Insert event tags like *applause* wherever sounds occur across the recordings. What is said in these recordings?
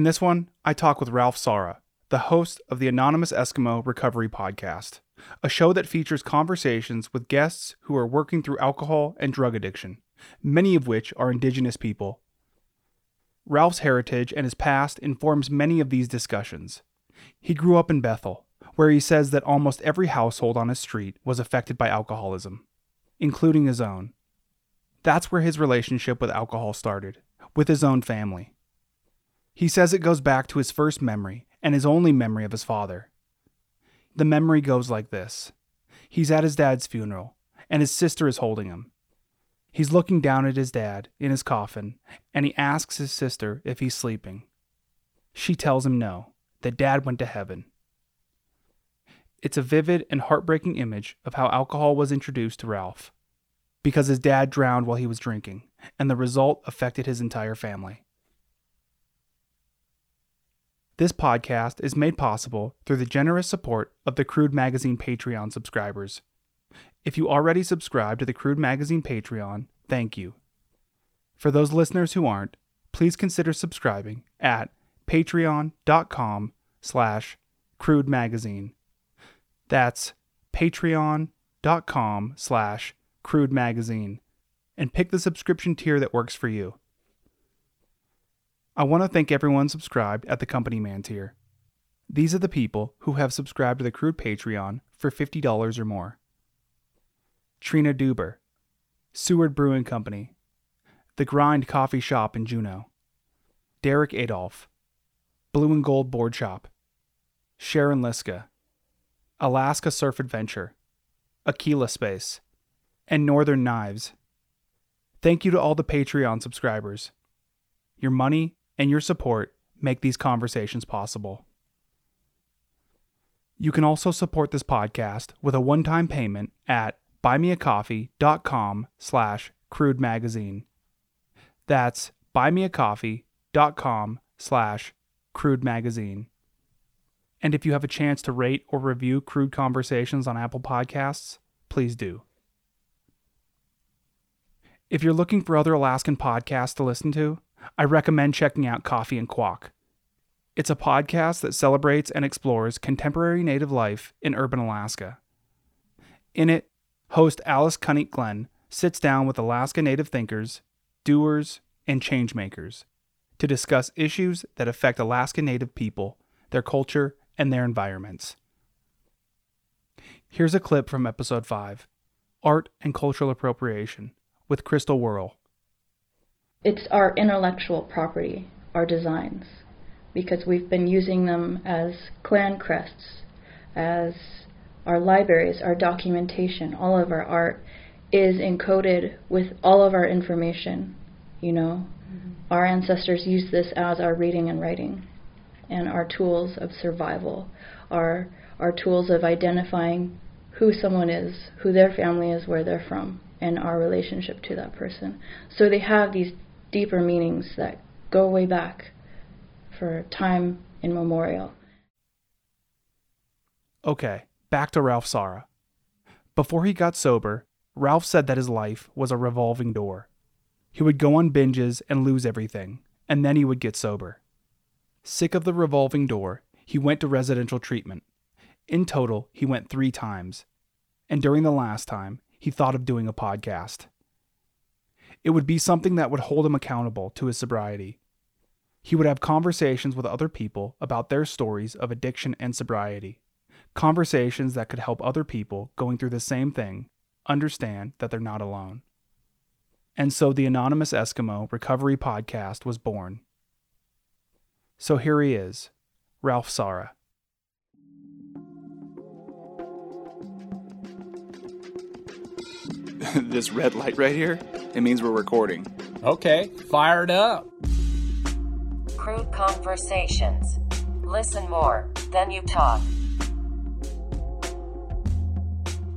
In this one, I talk with Ralph Sara, the host of the Anonymous Eskimo Recovery Podcast, a show that features conversations with guests who are working through alcohol and drug addiction, many of which are Indigenous people. Ralph's heritage and his past informs many of these discussions. He grew up in Bethel, where he says that almost every household on his street was affected by alcoholism, including his own. That's where his relationship with alcohol started, with his own family. He says it goes back to his first memory and his only memory of his father. The memory goes like this He's at his dad's funeral, and his sister is holding him. He's looking down at his dad in his coffin, and he asks his sister if he's sleeping. She tells him no, that dad went to heaven. It's a vivid and heartbreaking image of how alcohol was introduced to Ralph, because his dad drowned while he was drinking, and the result affected his entire family. This podcast is made possible through the generous support of the Crude Magazine Patreon subscribers. If you already subscribe to the Crude Magazine Patreon, thank you. For those listeners who aren't, please consider subscribing at patreon.com slash crude magazine. That's patreon.com slash crude magazine and pick the subscription tier that works for you. I want to thank everyone subscribed at the Company Man tier. These are the people who have subscribed to the Crude Patreon for $50 or more. Trina Duber, Seward Brewing Company, The Grind Coffee Shop in Juneau, Derek Adolph, Blue and Gold Board Shop, Sharon Liska, Alaska Surf Adventure, Aquila Space, and Northern Knives. Thank you to all the Patreon subscribers. Your money and your support make these conversations possible. You can also support this podcast with a one-time payment at buymeacoffee.com slash crude magazine. That's buymeacoffee.com slash crude magazine. And if you have a chance to rate or review Crude Conversations on Apple Podcasts, please do. If you're looking for other Alaskan podcasts to listen to, I recommend checking out Coffee and Quaq. It's a podcast that celebrates and explores contemporary native life in urban Alaska. In it, host Alice Qannik Glenn sits down with Alaska Native thinkers, doers, and changemakers to discuss issues that affect Alaska Native people, their culture, and their environments. Here's a clip from episode 5 Art and Cultural Appropriation with Crystal Worl. It's our intellectual property, our designs, because we've been using them as clan crests, as our libraries, our documentation, all of our art is encoded with all of our information. You know, mm-hmm. our ancestors used this as our reading and writing, and our tools of survival, our our tools of identifying who someone is, who their family is, where they're from, and our relationship to that person. So they have these deeper meanings that go way back for time immemorial. Okay, back to Ralph Sara. Before he got sober, Ralph said that his life was a revolving door. He would go on binges and lose everything, and then he would get sober. Sick of the revolving door, he went to residential treatment. In total, he went three times. And during the last time, he thought of doing a podcast. It would be something that would hold him accountable to his sobriety. He would have conversations with other people about their stories of addiction and sobriety. Conversations that could help other people going through the same thing understand that they're not alone. And so the Anonymous Eskimo Recovery Podcast was born. So here he is, Ralph Sara. *laughs* this red light right here? It means we're recording. Okay, fired up. Crude conversations. Listen more, then you talk.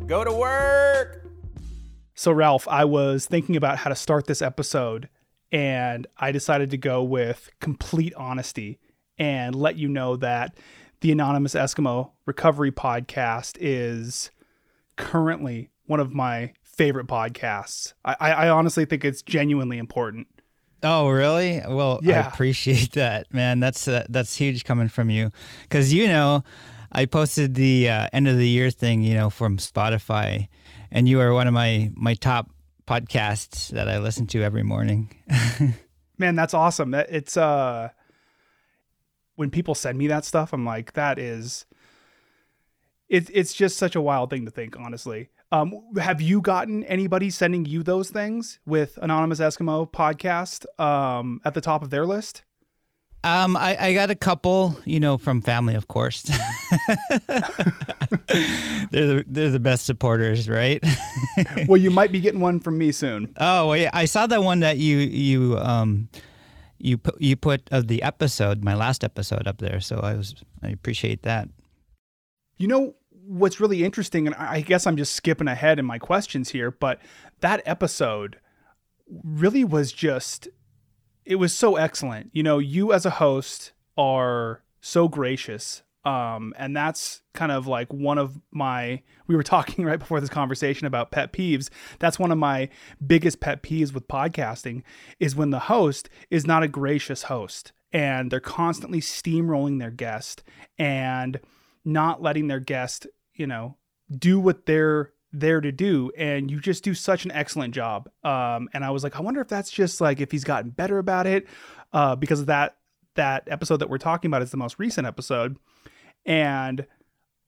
Go to work. So, Ralph, I was thinking about how to start this episode, and I decided to go with complete honesty and let you know that the Anonymous Eskimo Recovery Podcast is currently one of my favorite podcasts. I, I, honestly think it's genuinely important. Oh, really? Well, I appreciate *laughs* that, man. That's uh, that's huge coming from you, because you know, I posted the uh, end of the year thing, you know, from Spotify, and you are one of my my top podcasts that I listen to every morning. *laughs* Man, that's awesome. That it's uh when people send me that stuff, I'm like, that is it, it's just such a wild thing to think, honestly. Um, have you gotten anybody sending you those things with Anonymous Eskimo podcast um, at the top of their list? Um, I, I got a couple, you know, from family, of course. *laughs* they're the they're the best supporters, right? *laughs* well, you might be getting one from me soon. Oh, well, yeah, I saw that one that you you um you put you put of the episode, my last episode up there. So I was I appreciate that. You know what's really interesting, and I guess I'm just skipping ahead in my questions here, but that episode really was just it was so excellent. You know, you as a host are so gracious. Um, and that's kind of like one of my we were *laughs* talking right before this conversation about pet peeves. That's one of my biggest pet peeves with podcasting is when the host is not a gracious host and they're constantly steamrolling their guest and not letting their guest, you know, do what they're there to do and you just do such an excellent job. Um and i was like i wonder if that's just like if he's gotten better about it uh because of that that episode that we're talking about is the most recent episode. And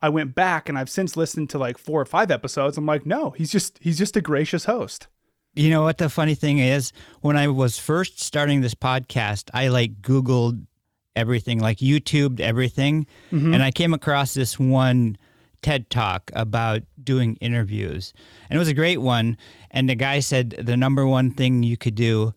i went back and i've since listened to like four or five episodes. I'm like no he's just he's just a gracious host. You know what the funny thing is? When I was first starting this podcast, I like Googled everything, like YouTubed everything, and I came across this one TED talk about doing interviews. And it was a great one. And the guy said the number one thing you could do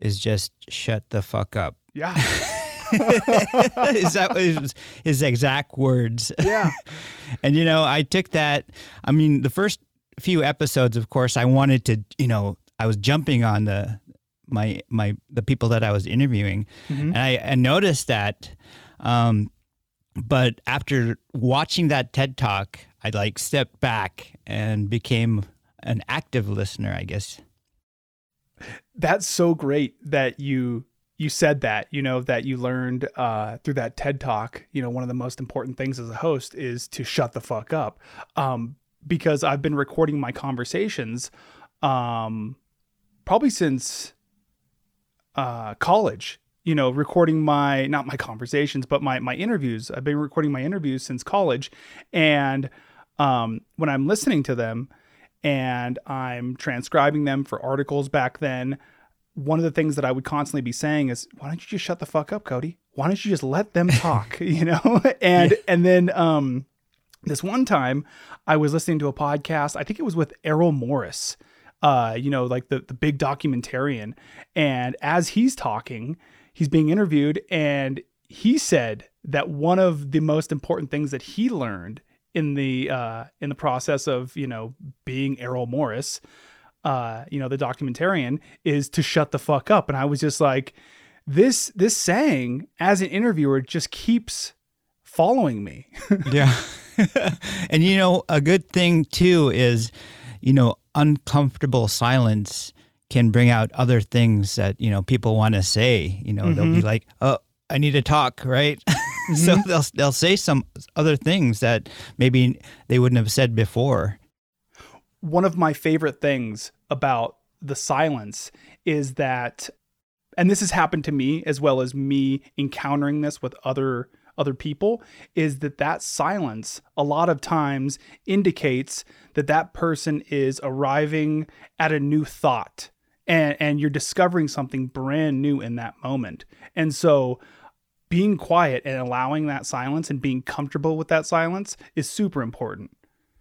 is just shut the fuck up. yeah *laughs* is that his, his exact words? *laughs* yeah *laughs* And you know, I took that. I mean, the first few episodes, of course, I wanted to, you know, I was jumping on the my my the people that I was interviewing, and I, I noticed that. Um, but after watching that TED talk, I like stepped back and became an active listener, I guess. that's so great that you you said that you know that you learned uh, through that TED talk. You know, one of the most important things as a host is to shut the fuck up, um, because I've been recording my conversations, um, probably since uh, college. You know, recording my not my conversations, but my my interviews. I've been recording my interviews since college, and um, when I'm listening to them and I'm transcribing them for articles back then, one of the things that I would constantly be saying is, "Why don't you just shut the fuck up, Cody? Why don't you just let them *laughs* talk?" *laughs* you know, *laughs* and and then um, this one time I was listening to a podcast. I think it was with Errol Morris. Uh, you know, like the the big documentarian, and as he's talking, he's being interviewed, and he said that one of the most important things that he learned in the uh, in the process of you know being Errol Morris, uh, you know, the documentarian, is to shut the fuck up. And I was just like, this this saying as an interviewer just keeps following me. *laughs* Yeah. *laughs* and you know, a good thing too is, you know, uncomfortable silence can bring out other things that, you know, people want to say. You know, they'll be mm-hmm. like, "Oh, I need to talk," right? *laughs* so mm-hmm. they'll they'll say some other things that maybe they wouldn't have said before. one of my favorite things about the silence is that and this has happened to me as well as me encountering this with other other people is that that silence a lot of times indicates that that person is arriving at a new thought and and you're discovering something brand new in that moment and so being quiet and allowing that silence and being comfortable with that silence is super important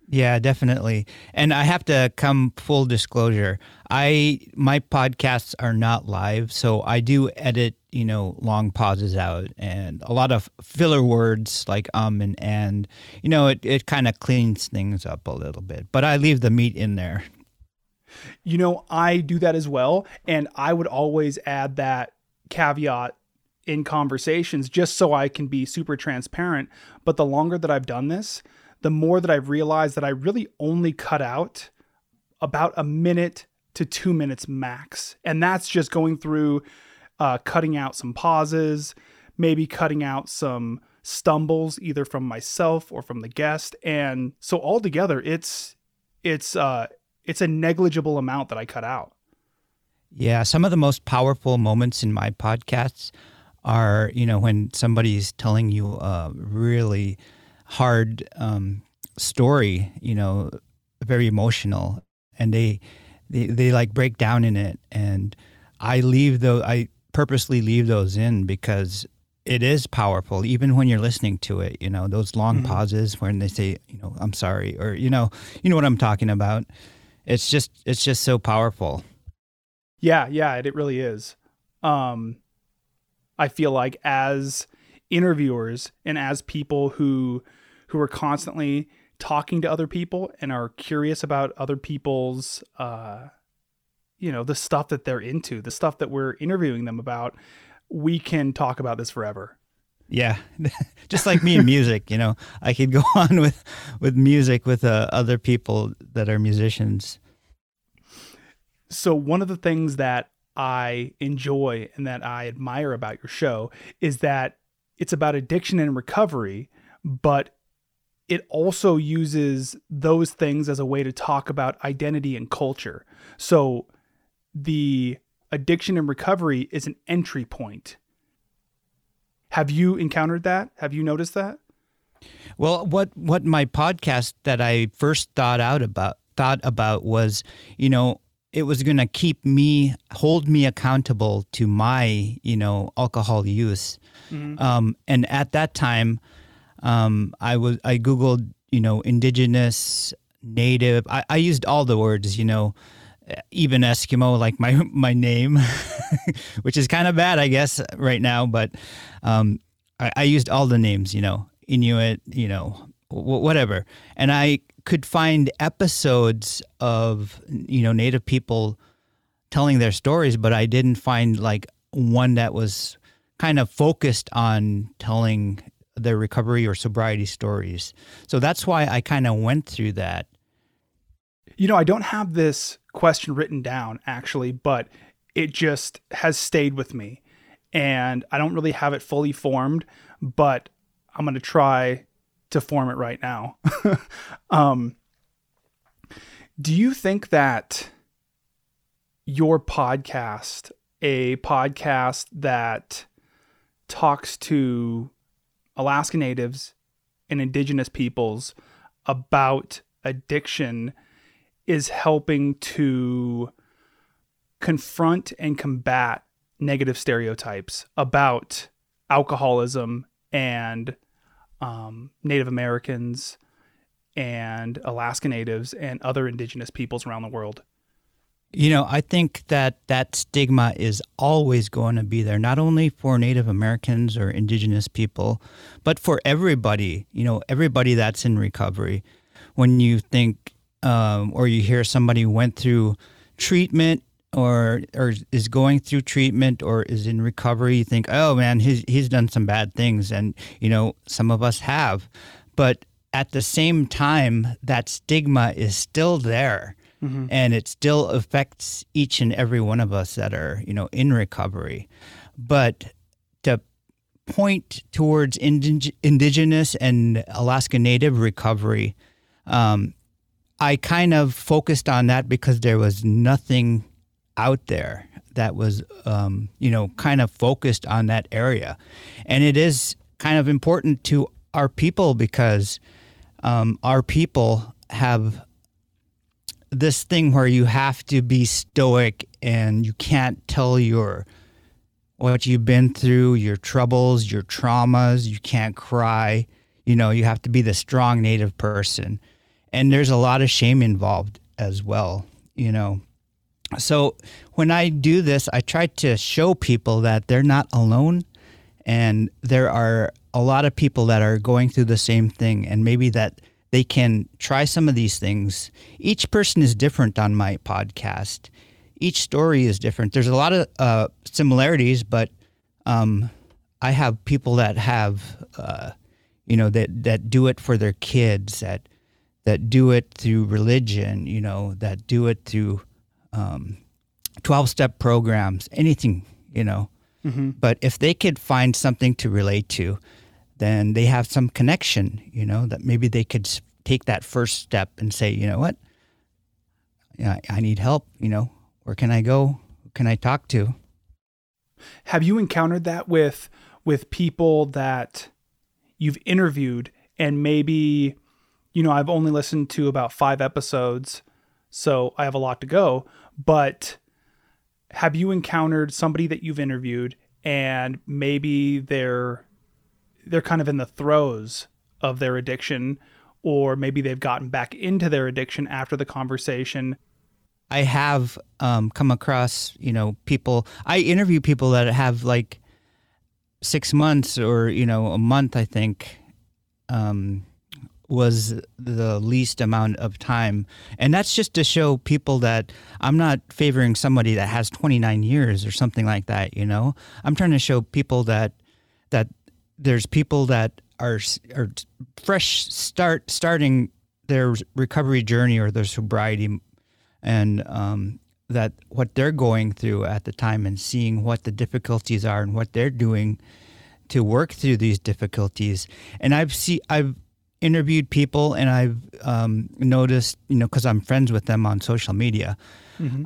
Yeah, definitely. And I have to come full disclosure. I my podcasts are not live, so I do edit, you know, long pauses out and a lot of filler words like um and and. You know, it, it kind of cleans things up a little bit. But I leave the meat in there. You know, I do that as well. And I would always add that caveat in conversations just so I can be super transparent. But the longer that I've done this, the more that I've realized that I really only cut out about a minute to two minutes max. And that's just going through uh, cutting out some pauses, maybe cutting out some stumbles either from myself or from the guest. And so altogether it's it's uh it's a negligible amount that I cut out. Yeah, some of the most powerful moments in my podcasts are, you know, when somebody's telling you a really hard um, story, you know, very emotional, and they, they they like break down in it, and I leave those. I purposely leave those in because it is powerful, even when you're listening to it. You know, those long mm-hmm. pauses when they say, you know, I'm sorry, or you know, you know what I'm talking about. It's just it's just so powerful. Yeah, yeah, it, it really is. Um, I feel like as interviewers and as people who who are constantly talking to other people and are curious about other people's uh, you know the stuff that they're into the stuff that we're interviewing them about we can talk about this forever yeah *laughs* just like me and music you know i could go *laughs* on with with music with uh, other people that are musicians so, one of the things that I enjoy and that I admire about your show is that it's about addiction and recovery, but it also uses those things as a way to talk about identity and culture. So, the addiction and recovery is an entry point. Have you encountered that? Have you noticed that? Well, what what my podcast that I first thought out about thought about was, you know, it was going to keep me hold me accountable to my you know alcohol use mm-hmm. um, and at that time um, i was i googled you know indigenous native I, I used all the words you know even eskimo like my *laughs* my name *laughs* which is kind of bad i guess right now but um, I, I used all the names you know inuit you know whatever. And i could find episodes of you know native people telling their stories but i didn't find like one that was kind of focused on telling their recovery or sobriety stories. So that's why i kind of went through that you know i don't have this question written down actually but it just has stayed with me and i don't really have it fully formed but i'm going to try to form it right now. *laughs* um, do you think that your podcast, a podcast that talks to Alaska Natives and Indigenous peoples about addiction, is helping to confront and combat negative stereotypes about alcoholism and um, Native Americans and Alaska Natives and other indigenous peoples around the world? You know, I think that that stigma is always going to be there, not only for Native Americans or indigenous people, but for everybody, you know, everybody that's in recovery. When you think um, or you hear somebody went through treatment or or is going through treatment or is in recovery, you think, oh man, he's he's done some bad things, and you know some of us have, but at the same time, that stigma is still there, mm-hmm. and it still affects each and every one of us that are you know in recovery, but to point towards indig- indigenous and Alaska Native recovery. Um, I kind of focused on that because there was nothing out there that was, um, you know, kind of focused on that area. And it is kind of important to our people because um, our people have this thing where you have to be stoic and you can't tell your what you've been through, your troubles, your traumas. You can't cry. You know, you have to be the strong native person. And there's a lot of shame involved as well, you know. So when I do this, I try to show people that they're not alone and there are a lot of people that are going through the same thing and maybe that they can try some of these things. Each person is different on my podcast. Each story is different. There's a lot of uh, similarities, but um, I have people that have, uh, you know, that that do it for their kids, that that do it through religion, you know, that do it through um, twelve step programs, anything, you know. Mm-hmm. But if they could find something to relate to, then they have some connection, you know, that maybe they could take that first step and say, you know what, yeah, I need help, you know, where can I go? Who can I talk to? Have you encountered that with with people that you've interviewed and maybe you know, I've only listened to about 5 episodes, so I have a lot to go, but have you encountered somebody that you've interviewed and maybe they're they're kind of in the throes of their addiction or maybe they've gotten back into their addiction after the conversation I have um, come across, you know, people. I interview people that have like six months or you know a month. I think um, was the least amount of time, and that's just to show people that I'm not favoring somebody that has 29 years or something like that. You know, I'm trying to show people that that there's people that are are fresh start starting their recovery journey or their sobriety and um, that what they're going through at the time and seeing what the difficulties are and what they're doing to work through these difficulties. And I've see I've interviewed people and I've um, noticed, you know, because I'm friends with them on social media.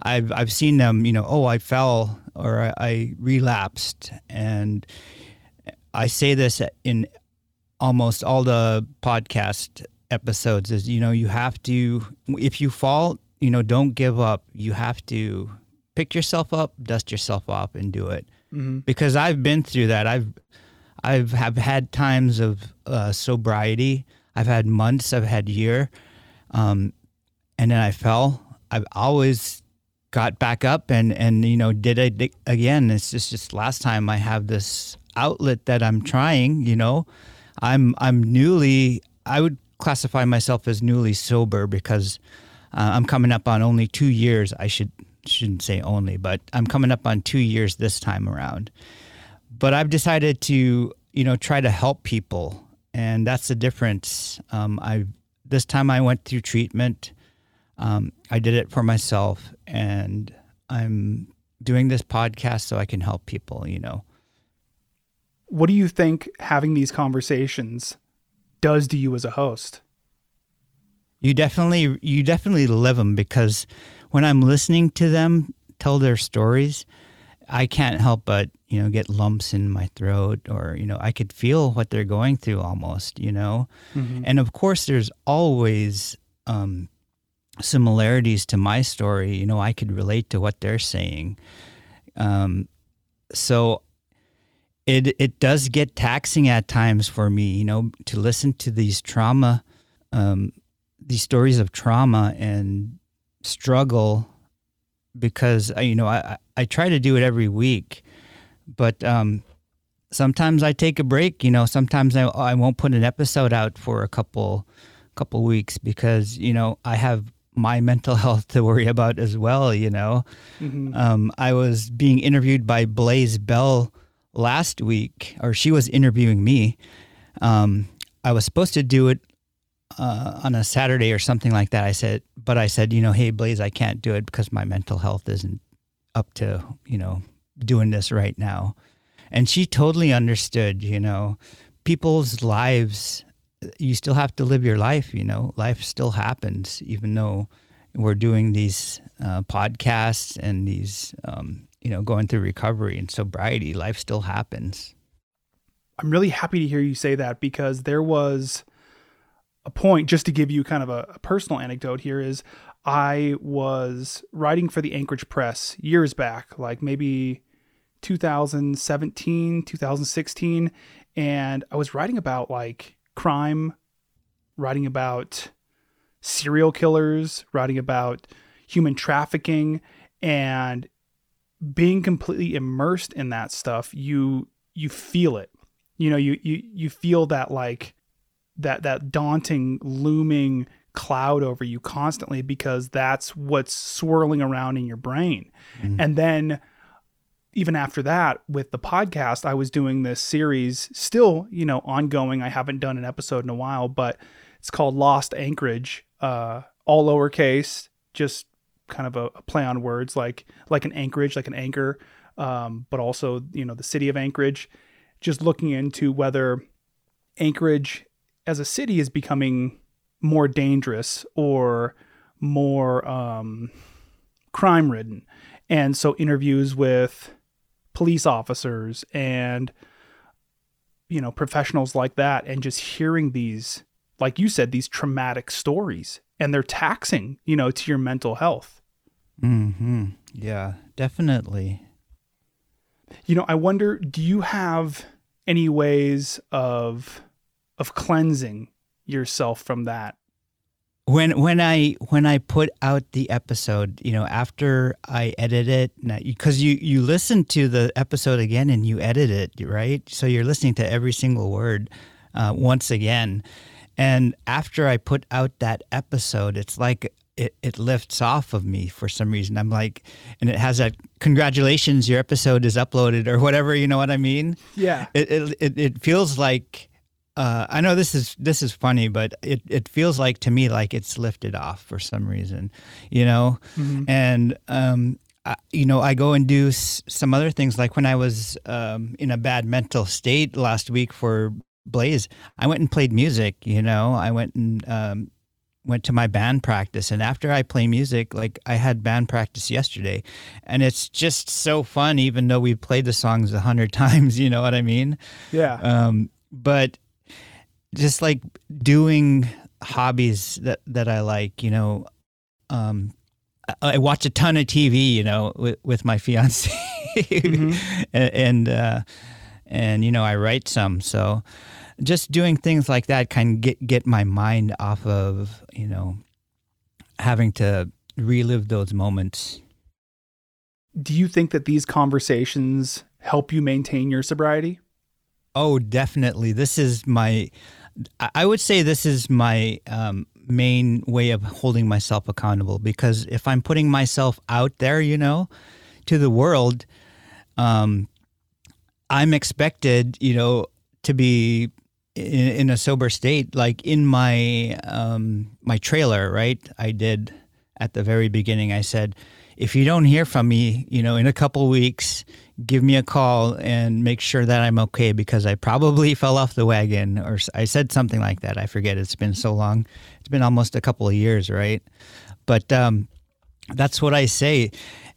I've I've seen them, you know, oh, I fell or I, I relapsed, and I say this in almost all the podcast episodes is you know you have to if you fall you know don't give up. You have to pick yourself up dust yourself off and do it. Because i've been through that. I've i've have had times of uh, sobriety i've had months i've had year um, and then i fell. I've always got back up and and you know did it again. It's just just last time i have this outlet that i'm trying you know i'm i'm newly i would classify myself as newly sober because uh, i'm coming up on only two years. I should shouldn't say only but i'm coming up on two years this time around. But i've decided to you know try to help people and that's the difference. Um, i this time i went through treatment. Um, I did it for myself, and I'm doing this podcast so I can help people. You know, what do you think having these conversations does to you as a host? You definitely you definitely live them because when I'm listening to them tell their stories, I can't help but you know get lumps in my throat, or you know I could feel what they're going through almost. You know, and of course there's always um, similarities to my story. You know, I could relate to what they're saying. Um, so it it does get taxing at times for me. You know, to listen to these trauma, um, these stories of trauma and struggle, because you know I I try to do it every week, but um, sometimes I take a break. You know, sometimes I I won't put an episode out for a couple couple weeks because you know I have my *laughs* mental health to worry about as well. You know, um, I was being interviewed by Blaze Bell last week, or she was interviewing me. Um, I was supposed to do it uh, on a Saturday or something like that. I said, but I said, you know, hey Blaze, I can't do it because my mental health isn't up to you know doing this right now. And she totally understood. You know, people's lives you still have to live your life. You know, life still happens, even though we're doing these uh, podcasts and these, um, you know, going through recovery and sobriety. Life still happens. I'm really happy to hear you say that because there was a point, just to give you kind of a, a personal anecdote here, is I was writing for the Anchorage Press years back, like maybe 2017, 2016. And I was writing about like crime, writing about serial killers, writing about human trafficking, and being completely immersed in that stuff, you you feel it. You know, you you you feel that like that that daunting looming cloud over you constantly because that's what's swirling around in your brain. And then even after that with the podcast, I was doing this series still, you know, ongoing. I haven't done an episode in a while, but it's called Lost Anchorage, uh, all lowercase, just kind of a, a play on words, like like an anchorage, like an anchor, um, but also you know the city of Anchorage. Just looking into whether Anchorage as a city is becoming more dangerous or more um, crime ridden. And so interviews with police officers and you know professionals like that and just hearing these like you said these traumatic stories and they're taxing you know to your mental health hmm Yeah, definitely. you know i wonder do you have any ways of of cleansing yourself from that When when I when I put out the episode, you know, after I edit it, because you you listen to the episode again and you edit it, right? So you're listening to every single word uh, once again. And after I put out that episode, it's like it, it lifts off of me for some reason. I'm like, and it has that congratulations, your episode is uploaded or whatever. You know what I mean? yeah It it it, it feels like. Uh, I know this is this is funny, but it, it feels like to me like it's lifted off for some reason, you know, and um, I, you know I go and do s- some other things like when I was um, in a bad mental state last week for Blaze, I went and played music. You know, I went and um, went to my band practice, and after I play music, like I had band practice yesterday, and it's just so fun, even though we played the songs a hundred *laughs* times. You know what I mean? yeah um, but just like doing hobbies that that I like, you know, um, I, I watch a ton of TV, you know, with, with my *laughs* fiance, and and, uh, and you know I write some, so just doing things like that kind of get get my mind off of you know having to relive those moments. do you think that these conversations help you maintain your sobriety Oh, definitely. This is my, I- would say this is my um, main way of holding myself accountable because if I'm putting myself out there, you know, to the world, um, I'm expected, you know, to be in, in a sober state. Like in my um, my trailer, right? I did at the very beginning. I said, if you don't hear from me, you know, in a couple weeks, give me a call and make sure that I'm okay because I probably *laughs* fell off the wagon or I said something like that. I forget. It's been so long. It's been almost a couple of years, right? But um, that's what I say.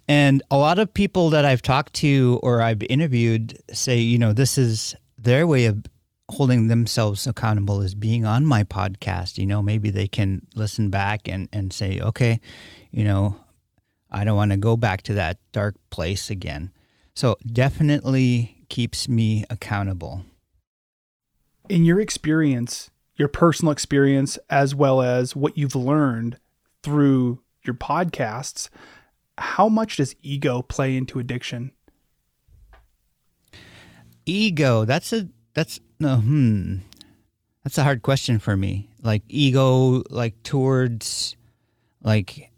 And a lot of people that I've talked to or I've interviewed say, you know, this is their way of holding themselves accountable is being on my podcast. You know, maybe they can listen back and, and say, okay, you know, I don't want to go back to that dark place again. So definitely keeps me accountable. in your experience, your personal experience, as well as what you've learned through your podcasts, how much does ego play into addiction? Ego, that's a that's no hmm. That's a hard question for me. Like ego like towards like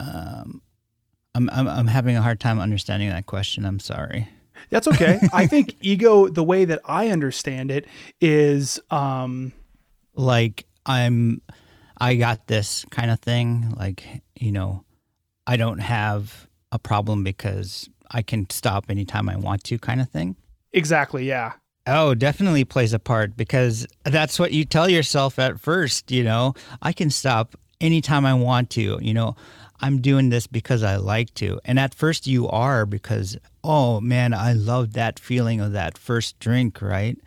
um I'm I'm I'm having a hard time understanding that question. I'm sorry. That's okay. *laughs* I think ego, the way that I understand it, is um, like I'm I got this kind of thing like you know I don't have a problem because I can stop anytime I want to kind of thing. exactly, yeah. Oh, definitely plays a part because that's what you tell yourself at first, you know. I can stop anytime I want to, you know. I'm doing this because I like to. And at first you are because oh man, I love that feeling of that first drink, right?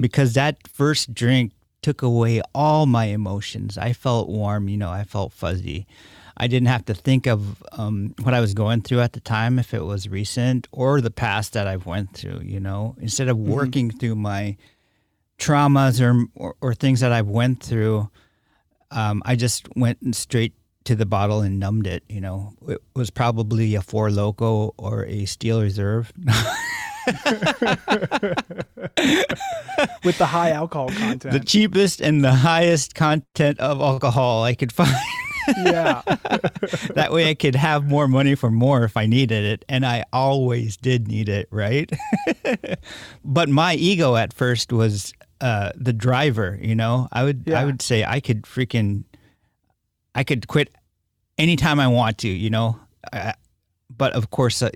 Because that first drink took away all my emotions. I felt warm, you know, I felt fuzzy. I didn't have to think of um, what I was going through at the time, if it was recent or the past that I've went through. You know, instead of working through my traumas or, or or things that I've went through, um, I just went straight to the bottle and numbed it. You know, it was probably a Four Loco or a Steel Reserve. *laughs* With the high alcohol content. the cheapest and the highest content of alcohol I could *laughs* find. Yeah. *laughs* that way I could have more money for more if I needed it. And I always did need it, right? but my ego at first was uh, the driver, you know? I would Yeah. I would say I could freaking I could quit anytime I want to, you know? I, but of course I,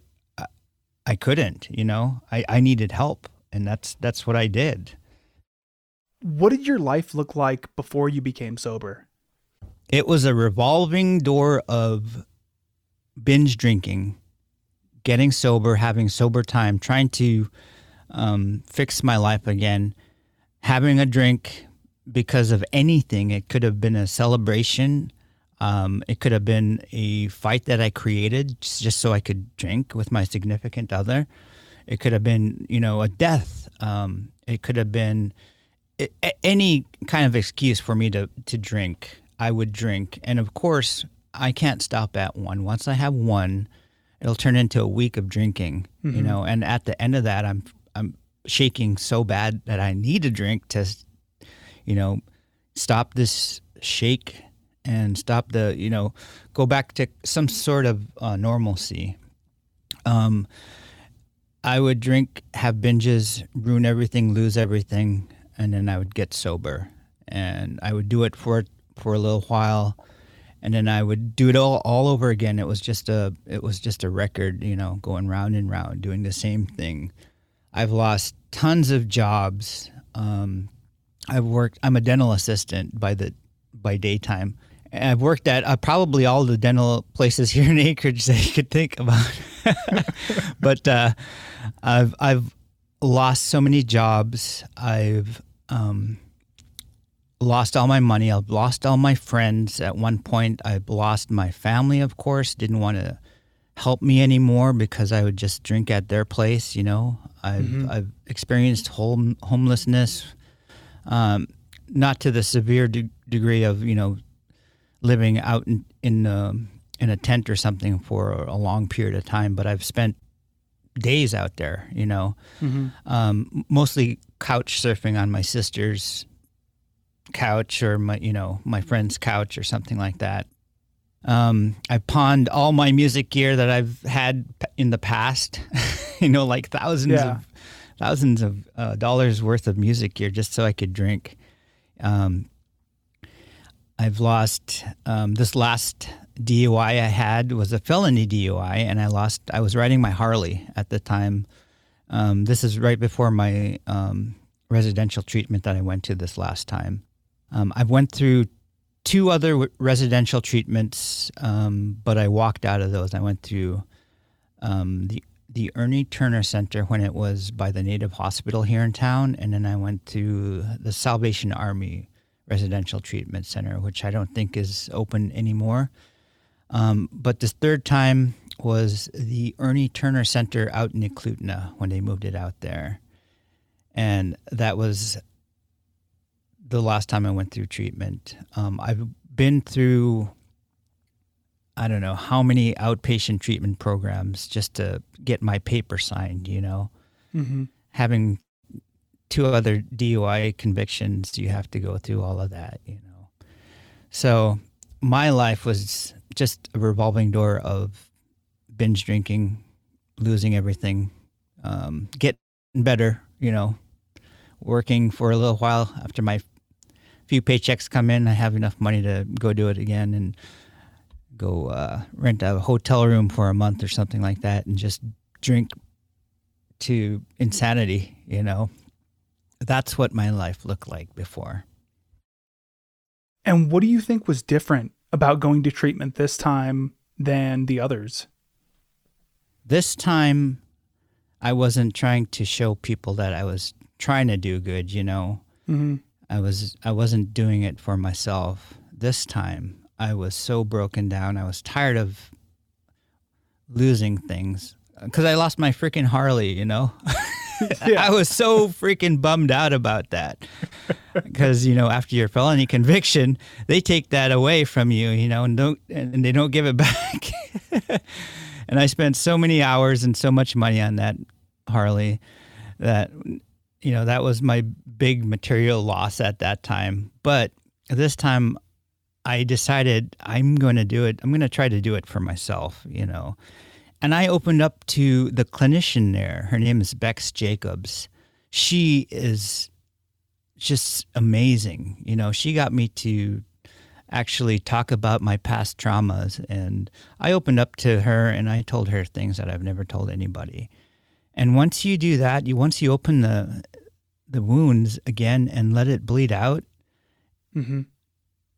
I couldn't, you know? I, I needed help and that's that's what I did. what did your life look like before you became sober? It was a revolving door of binge drinking, getting sober, having sober time, trying to um, fix my life again, having a drink because of anything. It could have been a celebration. Um, it could have been a fight that I created just, so I could drink with my significant other. It could have been, you know, a death. Um, it could have been a- any kind of excuse for me to to drink, I would drink. And of course, I can't stop at one. Once I have one, it'll turn into a week of drinking, you know. And at the end of that, I'm I'm shaking so bad that I need a drink to, you know, stop this shake and stop the, you know, go back to some sort of uh, normalcy. Um, I would drink, have binges, ruin everything, lose everything, and then I would get sober. And I would do it for for a little while, and then I would do it all, all over again. It was just a it was just a record, you know, going round and round, doing the same thing. I've lost tons of jobs. Um, I've worked. I'm a dental assistant by the by daytime. I've worked at uh, probably all the dental places *laughs* here in Anchorage that you could think about. *laughs* but uh, I've I've lost so many jobs. I've um, lost all my money. I've lost all my friends. At one point, I've lost my family. Of course, didn't want to help me anymore because I would just drink at their place. You know, I've I've experienced home homelessness, um, not to the severe de- degree of you know living out in in, um in a tent or something for a long period of time, but I've spent days out there. You know, um, mostly couch surfing on my sister's couch or my you know my friend's couch or something like that. Um, I pawned all my music gear that I've had in the past, *laughs* you know, like thousands Yeah. of thousands of uh, dollars worth of music gear just so I could drink. Um, I've lost um, this last DUI I had was a felony DUI, and I lost. I was riding my Harley at the time. Um, this is right before my um, residential treatment that I went to this last time. Um, I've went through two other w- residential treatments, um, but I walked out of those. I went through um, the the Ernie Turner Center when it was by the Native Hospital here in town, and then I went to the Salvation Army Residential Treatment Center, which I don't think is open anymore. Um, but this third time was the Ernie Turner Center out in Eklutna when they moved it out there. And that was the last time I went through treatment. Um, I've been through, I don't know how many outpatient treatment programs just to get my paper signed, you know. Mm-hmm. Having two other DUI convictions, you have to go through all of that, you know. So my life was just a revolving door of binge drinking, losing everything, um, getting better, you know, working for a little while after my few paychecks come in, I have enough money to go do it again and go uh, rent a hotel room for a month or something like that and just drink to insanity, you know. That's what my life looked like before. And what do you think was different about going to treatment this time than the others? This time, I wasn't trying to show people that I was trying to do good, you know. Mm-hmm. I was I wasn't doing it for myself. This time, I was so broken down. I was tired of losing things because I lost my freaking Harley, you know. *laughs* *laughs* I was so freaking bummed out about that *laughs* because you know after your felony conviction, they take that away from you, you know, and don't and they don't give it *laughs* back. and I spent so many hours and so much money on that Harley that you know that was my big material loss at that time. But this time, I decided I'm going to do it. I'm going to try to do it for myself, you know. And I opened up to the clinician there. Her name is Bex Jacobs. She is just amazing. You know, she got me to actually talk about my past traumas. And I opened up to her and I told her things that I've never told anybody. And once you do that, you once you open the the wounds again and let it bleed out, Mm-hmm.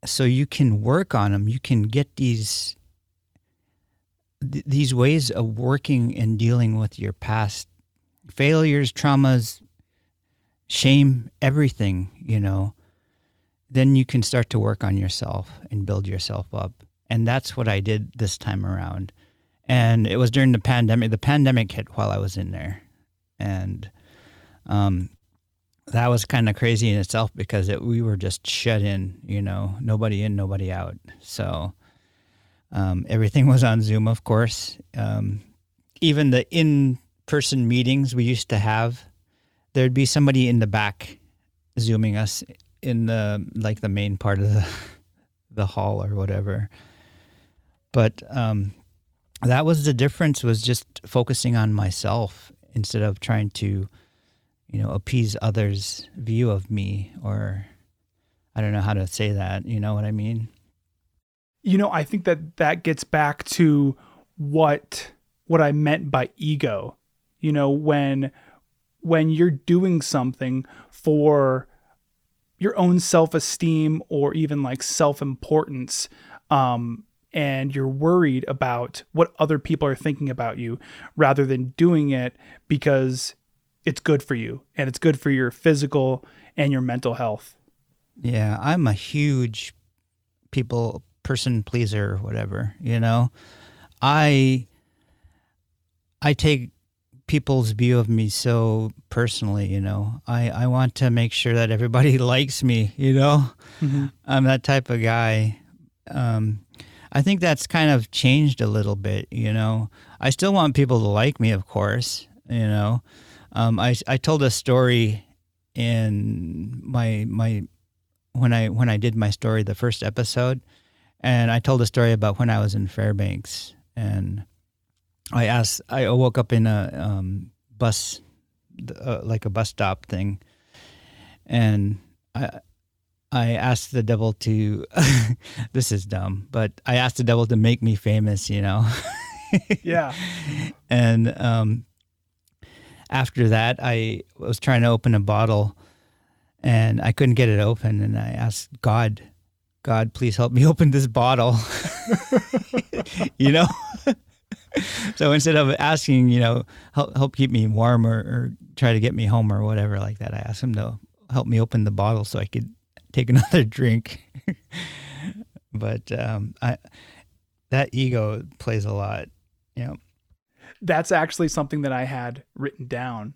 so you can work on them. You can get these th- these ways of working and dealing with your past failures, traumas, shame, everything. You know, then you can start to work on yourself and build yourself up. And that's what I did this time around. And it was during the pandemic. The pandemic hit while I was in there, and um, that was kind of crazy in itself because it, we were just shut in. You know, nobody in, nobody out. So um, everything was on Zoom, of course. Um, even the in-person meetings we used to have, there'd be somebody in the back zooming us in the like the main part of the *laughs* the hall or whatever. But um, that was the difference was just focusing on myself instead of trying to, you know, appease others' view of me or I don't know how to say that. You know what I mean? You know, I think that that gets back to what what I meant by ego. You know, when when you're doing something for your own self-esteem or even like self-importance um and you're worried about what other people are thinking about you rather than doing it because it's good for you and it's good for your physical and your mental health. Yeah, I'm a huge people person pleaser or whatever, you know. I I take people's view of me so personally, you know. I I want to make sure that everybody *laughs* likes me, you know. I'm that type of guy. Um I think that's kind of changed a little bit, you know. I still want people to like me, of course, you know. Um, I I told a story in my my when I when I did my story the first episode, and I told a story about when I was in Fairbanks, and I asked I woke up in a um, bus, uh, like a bus stop thing, and I I asked the devil to *laughs* this is dumb, but I asked the devil to make me famous, you know. *laughs* Yeah. and um, after that, I was trying to open a bottle, and I couldn't get it open. And I asked God, God, please help me *laughs* open this bottle. *laughs* you know. *laughs* so instead of asking, you know, help help keep me warm or, or try to get me home or whatever like that, I asked him to help me open the bottle so I could take another drink. but um, I that ego plays a lot. You know. that's actually something that I had written down.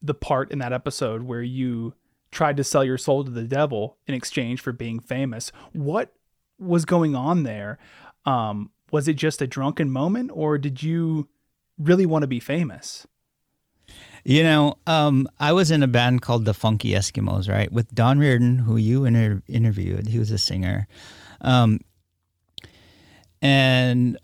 The part in that episode where you tried to sell your soul to the devil in exchange for being famous. What was going on there? Um, was it just a drunken moment, or did you really want to be famous? You know, um, I was in a band called the Funky Eskimos, right, with Don Reardon, who you inter- interviewed. He was a singer, um, and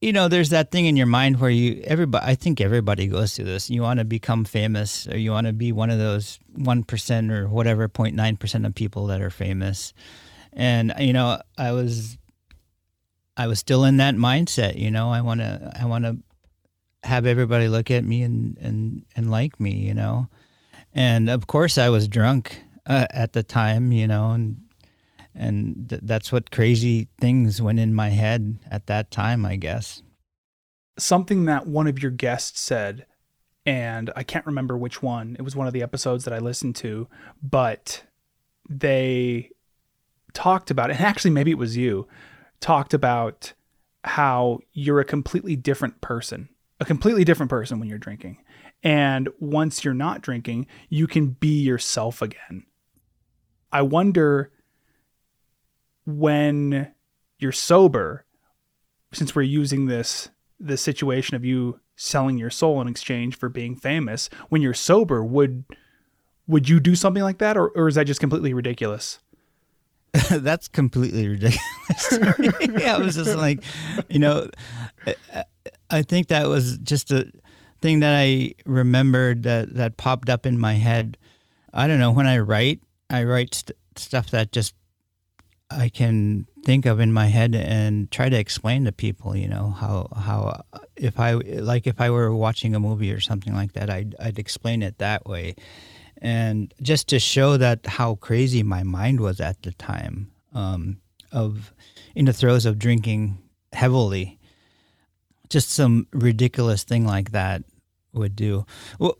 you know, there's that thing in your mind where you everybody. I think everybody goes through this. You want to become famous, or you want to be one of those one percent or whatever 0.9 percent of people that are famous. And you know, I was, I was still in that mindset. You know, I want to, I want to have everybody look at me and and and like me, you know. And of course, I was drunk uh, at the time, you know, and and th- that's what crazy things went in my head at that time, I guess. Something that one of your guests said, and I can't remember which one. It was one of the episodes that I listened to, but they talked about and actually maybe it was you talked about how you're a completely different person a completely different person when you're drinking and once you're not drinking you can be yourself again i wonder when you're sober since we're using this this situation of you selling your soul in exchange for being famous when you're sober would would you do something like that or, or is that just completely ridiculous *laughs* that's completely ridiculous. *laughs* yeah, I was just like, you know, I think that was just a thing that I remembered that that popped up in my head. I don't know when I write, I write st- stuff that just I can think of in my head and try to explain to people, you know, how how if I like if I were watching a movie or something like that, I'd I'd explain it that way. And just to show that how crazy my mind was at the time, um, of in the throes of drinking heavily, just some ridiculous thing like that would do.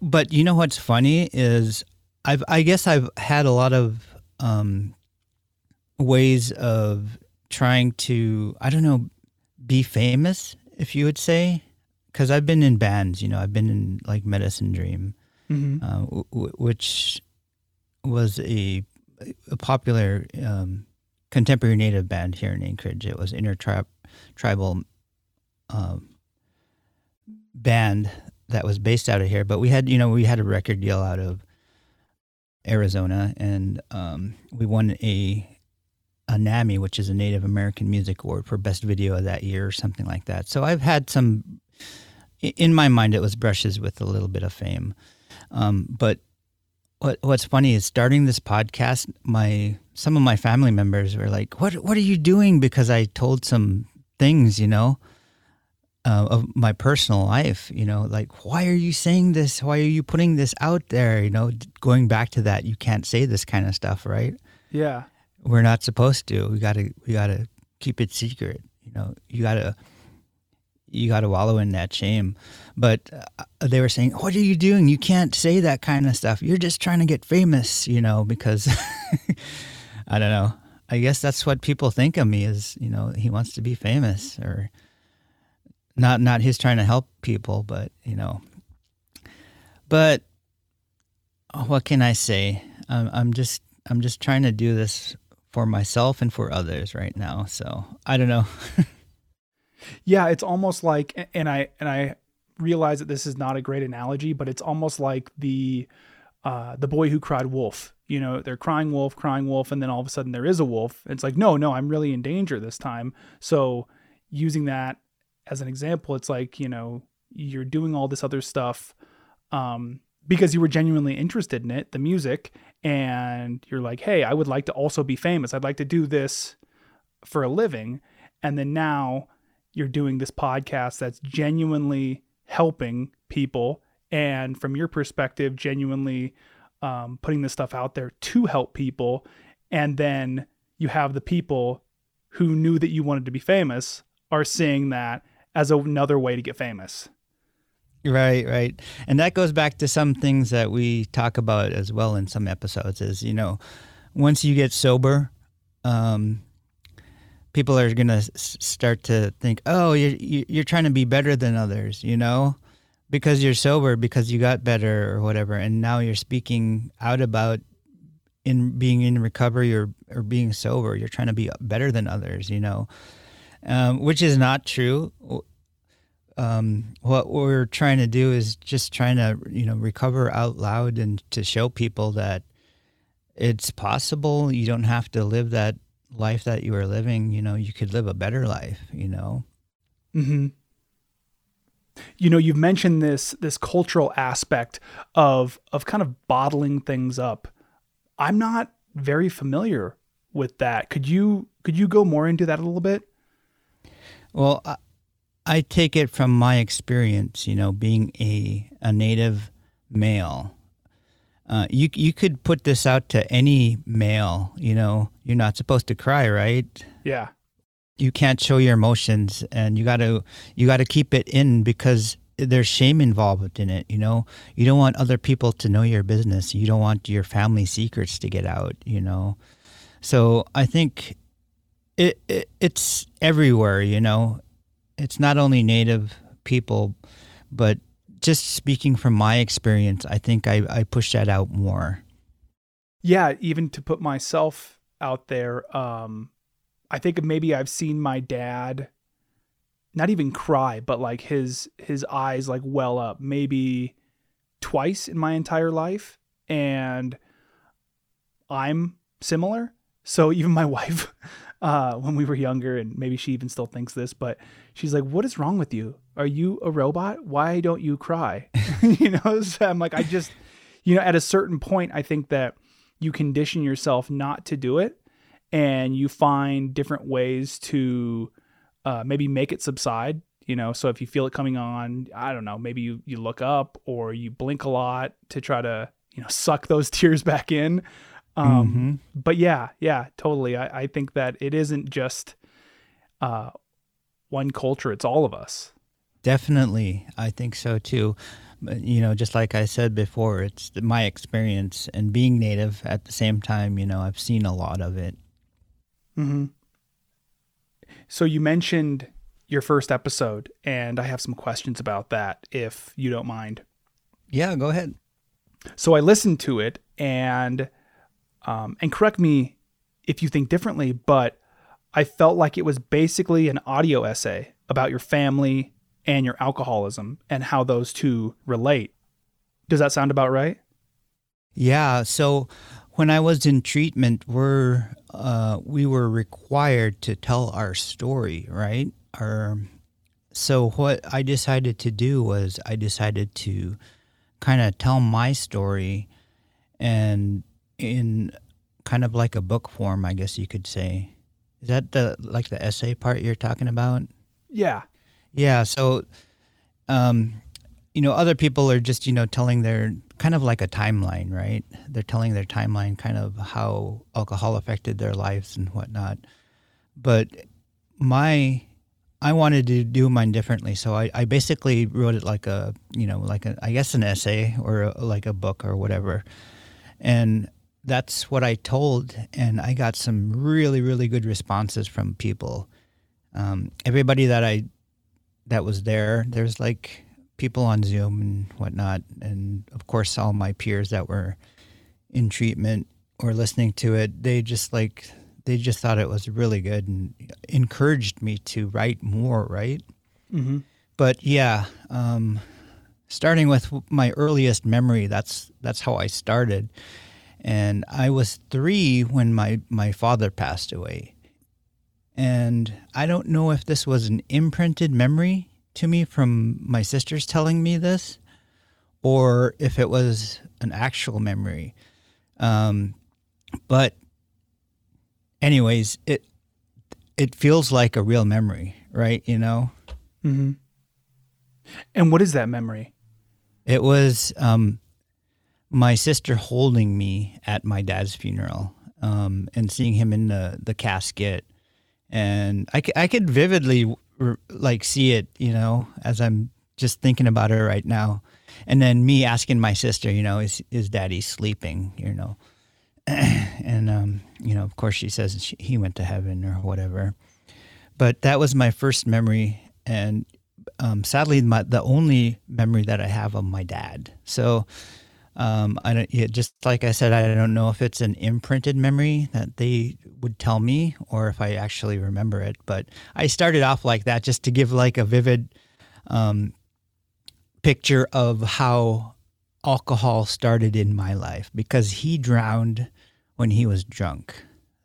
But you know what's funny is I've I guess I've had a lot of um, ways of trying to I don't know be famous if you would say because I've been in bands you know I've been in like Medicine Dream mm-hmm. uh, w- w- which was a a popular um, contemporary native band here in Anchorage it was intertribal um, band that was based out of here but we had you know we had a record deal out of Arizona and um, we won a a Nammy, which is a Native American Music Award for Best Video of that year or something like that. So I've had some, in my mind, it was brushes with a little bit of fame. Um, but what what's funny is starting this podcast, my some of my family members were like, "What what are you doing?" Because I told some things, you know, uh, of my personal life. You know, like, why are you saying this? Why are you putting this out there? You know, going back to that, you can't say this kind of stuff, right? Yeah we're not supposed to. We gotta we gotta keep it secret. You know, you gotta you gotta wallow in that shame. But uh, they were saying, "What are you doing? You can't say that kind of stuff. You're just trying to get famous." You know, because *laughs* I don't know. I guess that's what people think of me is. You know, he wants to be famous or not. Not his trying to help people, but you know. But what can I say? I'm, I'm just I'm just trying to do this for myself and for others right now. So I don't know. *laughs* yeah, it's almost like, and I and I realize that this is not a great analogy, but it's almost like the uh, the boy who cried wolf. You know, they're crying wolf, crying wolf, and then all of a sudden there is a wolf. It's like, no, no, I'm really in danger this time. So using that as an example, it's like you know you're doing all this other stuff um, because you were genuinely interested in it, the music, and you're like, hey, I would like to also be famous. I'd like to do this for a living. And then now you're doing this podcast that's genuinely helping people. And from your perspective, genuinely um, putting this stuff out there to help people. And then you have the people who knew that you wanted to be famous are seeing that as another way to get famous. Right, right. And that goes back to some things that we talk about as well in some episodes is, you know, once you get sober, um, people are going to s- start to think, oh, you're, you're trying to be better than others, you know, because you're sober, because you got better or whatever. And now you're speaking out about in being in recovery or, or being sober. You're trying to be better than others, you know, um, which is not true um, what we're trying to do is just trying to you know recover out loud and to show people that it's possible. You don't have to live that life that you are living. You know you could live a better life you know? Mm-hmm. You know you've mentioned this this cultural aspect of of kind of bottling things up. I'm not very familiar with that. Could you could you go more into that a little bit? Well I take it from my experience, you know, being a, a native male. Uh, you you could put this out to any male. You know, you're not supposed to cry, right? Yeah. You can't show your emotions, and you got to you got to keep it in because there's shame involved in it. You know, you don't want other people to know your business. You don't want your family secrets to get out. You know, so I think it, it it's everywhere. You know, it's not only native people, but just speaking from my experience, I think I, I push that out more. Yeah, even to put myself out there, um, I think maybe I've seen my dad not even cry, but like his his eyes like well up maybe twice in my entire life. And I'm similar. So even my *laughs* wife, uh, when we were younger, and maybe she even still thinks this, but she's like, "What is wrong with you? Are you a robot? Why don't you cry?" *laughs* *laughs* you know, so I'm like, I just, you know, at a certain point, I think that you condition yourself not to do it, and you find different ways to uh, maybe make it subside. You know, so if you feel it coming on, I don't know, maybe you you look up or you blink a lot to try to you know suck those *laughs* tears back in. Um, Mm-hmm. But yeah, yeah, totally. I, I think that it isn't just uh, one culture; it's all of us. Definitely, I think so too. You know, just like I said before, it's my experience and being native at the same time. You know, I've seen a lot of it. Mm-hmm. So you mentioned your first episode, and I have some questions about that, if you don't mind. Yeah, go ahead. So I listened to it, and um, and correct me if you think differently, but I felt like it was basically an audio essay about your family and your alcoholism and how those two relate. Does that sound about right? Yeah. So when I was in treatment, we're uh, we were required to tell our story, right? Our so what I decided to do was I decided to kind of tell my story, and in kind of like a book form, I guess you could say. Is that the like the essay part you're talking about? Yeah. Yeah. So, um, you know, other people are just, you know, telling their kind of like a timeline, right? They're telling their timeline, kind of how alcohol affected their lives and whatnot. But my, I wanted to do mine differently. So I, I basically wrote it like a, you know, like a, I guess an essay or a, like a book or whatever. And that's what I told. And I got some really, really good responses from people. Um, everybody that I that was there. There's like people on Zoom and whatnot, and of course all my peers that were in treatment or listening to it. They just like they just thought it was really good and encouraged me to write more. Right. Mm-hmm. But yeah, um, starting with my earliest memory, that's that's how I started, and I was three when my my father passed away. And I don't know if this was an imprinted memory to me from my sisters telling me this, or if it was an actual memory. Um, but, anyways, it it feels like a real memory, right? You know, Mm-hmm. And what is that memory? it was um, my sister holding me at my dad's funeral um, and seeing him in the the casket and I, I could vividly like see it, you know, as I'm just thinking about it right now. And then me asking my sister, you know, is is daddy sleeping, you know? *clears throat* and um, you know, of course she says she, he went to heaven or whatever. But that was my first memory and um, sadly my the only memory that I have of my dad. So um, I don't, yeah, just like I said, I don't know if it's an imprinted memory that they would tell me or if I actually remember it. But I started off like that just to give like a vivid um, picture of how alcohol started in my life because he drowned when he was drunk.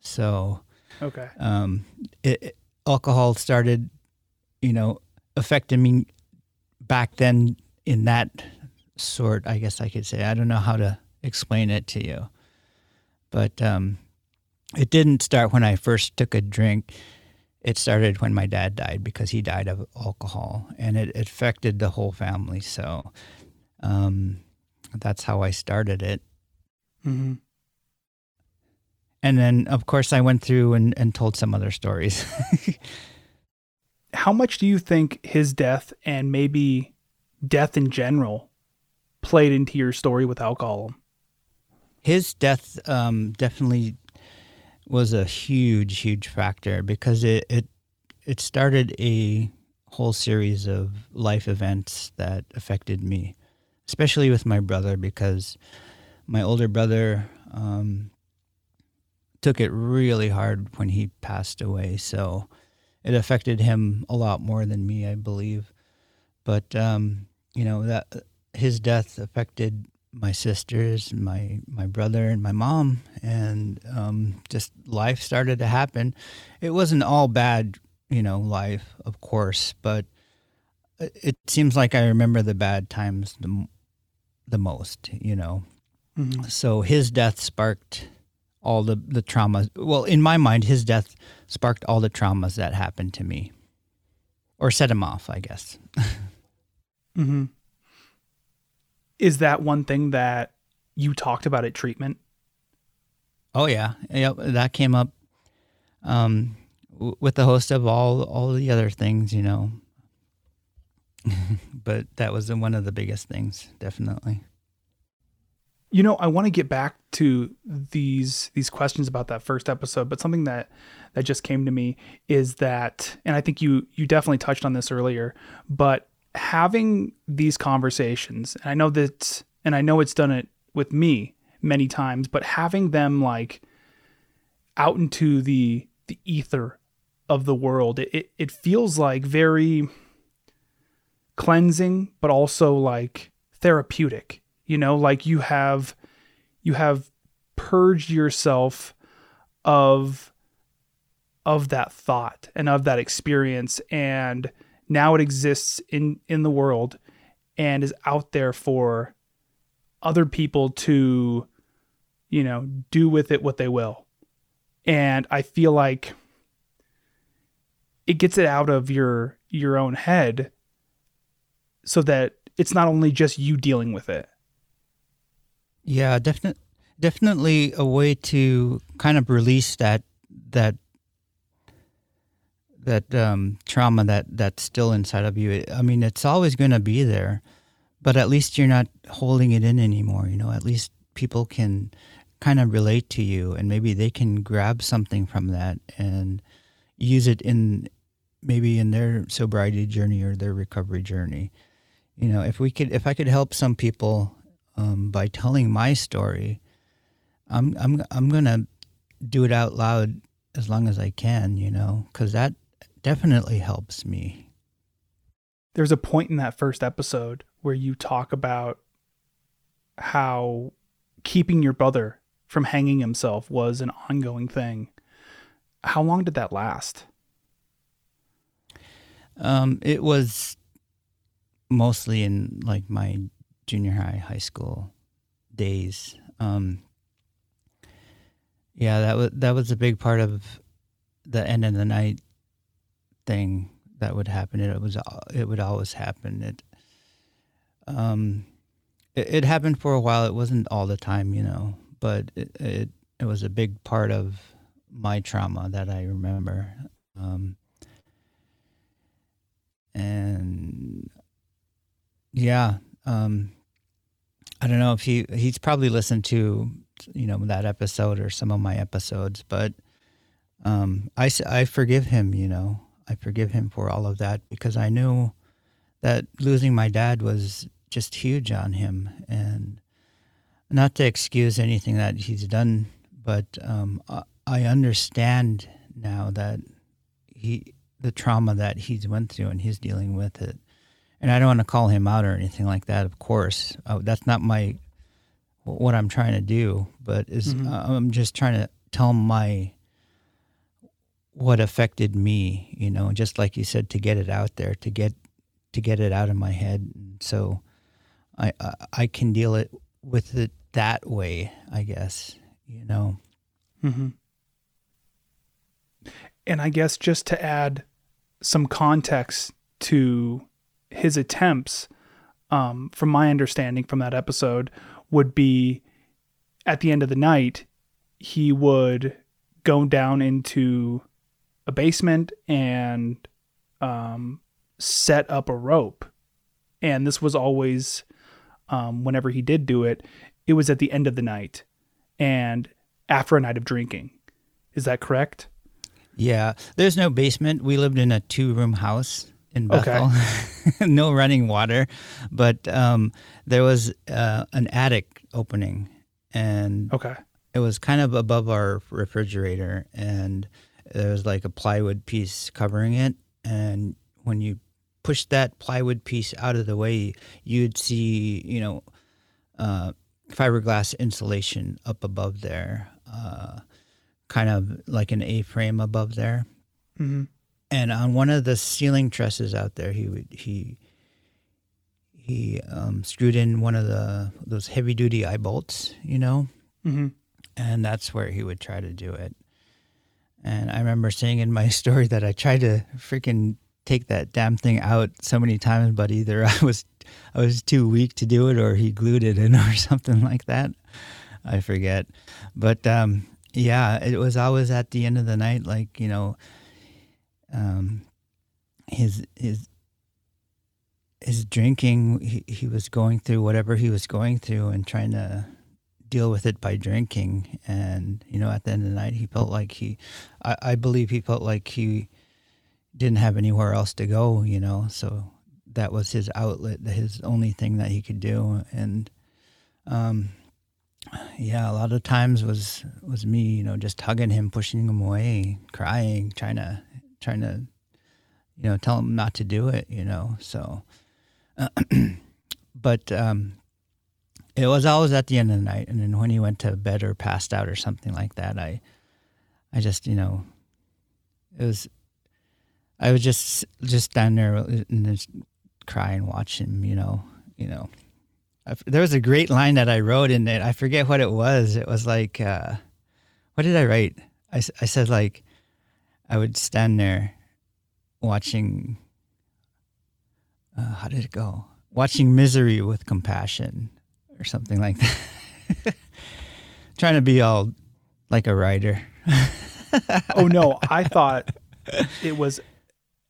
So Okay. um, it, it- alcohol started, you know, affecting me back then in that sort, I guess I could say. I don't know how to explain it to you. But um, it didn't start when I first took a drink. It started when my dad died because he died of alcohol and it affected the whole family. So um, that's how I started it. Mm-hmm. And then, of course, I went through and, and told some other stories. *laughs* How much do you think his death and maybe death in general played into your story with alcohol? his death um, definitely was a huge, huge factor because it, it it started a whole series of life events that affected me, especially with my brother because my older brother um, took it really hard when he passed away. So it affected him a lot more than me, I believe. But um, you know that his death affected my sisters, my my brother, and my mom, and um, just life started to happen. It wasn't all bad, you know, life, of course, but it seems like I remember the bad times the the most, you know. Mm-hmm. So his death sparked all the the traumas. Well, in my mind, his death sparked all the traumas that happened to me, or set him off, I guess. *laughs* mm-hmm is that one thing that you talked about at treatment? Oh yeah, yep. That came up um, w- with the host of all all the other things, you know. *laughs* but that was one of the biggest things, definitely. You know, I want to get back to these these questions about that first episode, but something that that just came to me is that, and I think you you definitely touched on this earlier, but having these conversations, and I know that, and I know it's done it with me many times, but having them like out into the the ether of the world, it it feels like very cleansing, but also like therapeutic. You know, like you have you have purged yourself of of that thought and of that experience and now it exists in in the world and is out there for other people to you know do with it what they will. And i feel like it gets it out of your your own head so that it's not only just you dealing with it. Yeah definitely definitely a way to kind of release that that that um, trauma that that's still inside of you. I mean, it's always going to be there, but at least you're not holding it in anymore. You know, at least people can kind of relate to you, and maybe they can grab something from that and use it in maybe in their sobriety journey or their recovery journey. You know, if we could, if I could help some people um, by telling my story, I'm I'm I'm gonna do it out loud as long as I can. You know, because that definitely helps me. There's a point in that first episode where you talk about how keeping your brother from hanging himself was an ongoing thing. How long did that last? Um, it was mostly in like my junior high, high school days. Um, yeah, that was that was a big part of the end of the night thing that would happen. It was it would always happen. It um it, it, happened for a while. It wasn't all the time, you know, but it it, it was a big part of my trauma that I remember. Um, and yeah, um, I don't know if he he's probably listened to you know that episode or some of my episodes, but um, I I forgive him, you know. I forgive him for all of that because I knew that losing my dad was just huge on him. And not to excuse anything that he's done, but um, I understand now that he the trauma that he's went through and he's dealing with it. And I don't want to call him out or anything like that. Of course, uh, that's not my what I'm trying to do. But is mm-hmm. uh, I'm just trying to tell my what affected me, you know, just like you said, to get it out there, to get to get it out of my head. So I I, I can deal it with it that way, I guess, you know. Mm-hmm. And I guess just to add some context to his attempts, um, from my understanding from that episode, would be at the end of the night, he would go down into a basement and um, set up a rope. And this was always, um, whenever he did do it, it was at the end of the night and after a night of drinking. Is that correct? Yeah. There's no basement. We lived in a two room house in Bethel. Okay. *laughs* no running water, but um, there was uh, an attic opening, and okay, it was kind of above our refrigerator, and there was like a plywood piece covering it, and when you push that plywood piece out of the way, you'd see, you know, uh, fiberglass insulation up above there, uh, kind of like an A-frame above there. Mm-hmm. And on one of the ceiling trusses out there, he would he he um, screwed in one of the those heavy duty eye bolts, you know, Mm-hmm. and that's where he would try to do it. And I remember saying in my *laughs* story that I tried to freaking take that damn thing out so many times, but either I was I was too weak to do it, or he glued it in, *laughs* or something like that. I forget, but um, yeah, it was always at the end of the night, like you know, um, his his his drinking. He, he was going through whatever he was going through and trying to deal with it by drinking. And you know, at the end of the night, he felt like he, I, I believe he felt like he didn't have anywhere else to go. You know, so that was his outlet, his only thing that he could do. And um, yeah, a lot of times was was me, you know, just hugging him, pushing him away, crying, trying to trying to, you know, tell him not to do it. You know, so. *clears throat* but um, it was always at the end of the night, and then when he went to bed or passed out or something like that, I, I just you know, it was, I was just just stand there and just cry and watch him. You know, you know, there was a great line that I wrote in it. I forget what it was. It was like, uh, what did I write? I, I said like, I would stand there, watching. Uh, how did it go? Watching misery with compassion, or something like that. *laughs* Trying to be all like a writer. *laughs* oh no, I thought it was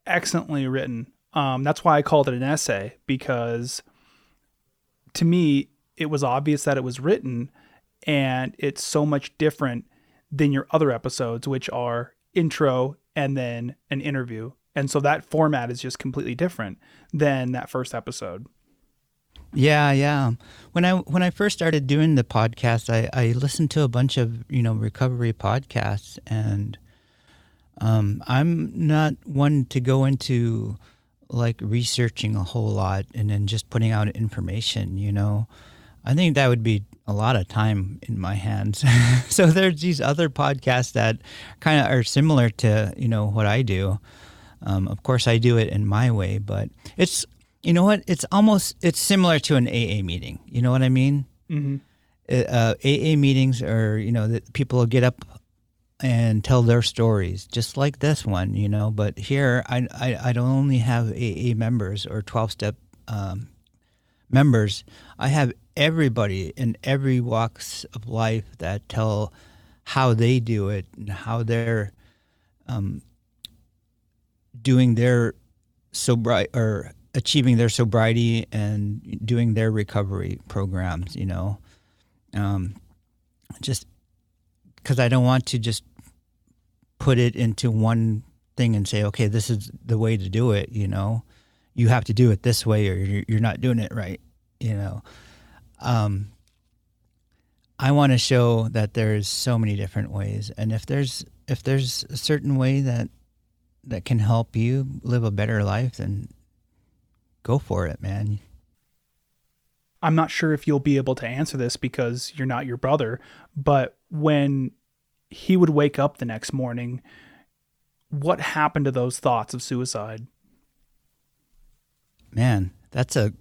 excellently written. Um, that's why I called it an essay because to me it was obvious that it was written, and it's so much different than your other episodes, which are intro and then an interview. And so that format is just completely different than that first episode. Yeah, yeah. When I when I first started doing the podcast, I, I listened to a bunch of you know recovery podcasts, and um, I'm not one to go into like researching a whole lot and then just putting out information. You know, I think that would be a lot of time in my hands. *laughs* so there's these other podcasts that kind of are similar to you know what I do. Um, of course, I do it in my way, but it's you know what? It's almost it's similar to an AA meeting. You know what I mean? Mm-hmm. Uh, AA meetings are you know that people will get up and tell their stories, just like this one. You know, but here I I, I don't only have AA members or twelve step um, members. I have everybody in every walks of life that tell how they do it and how they're um, doing their sobriety or achieving their sobriety and doing their recovery programs. You know, um, just because I don't want to just put it into one thing and say, okay, this is the way to do it. You know, you have to do it this way, or you're, not doing it right. You know, um, I want to show that there's so many different ways, and if there's if there's a certain way that that can help you live a better life, then go for it, man. I'm not sure if you'll be able to answer this because you're not your brother, but when he would wake up the next morning, what happened to those thoughts of suicide? Man, that's a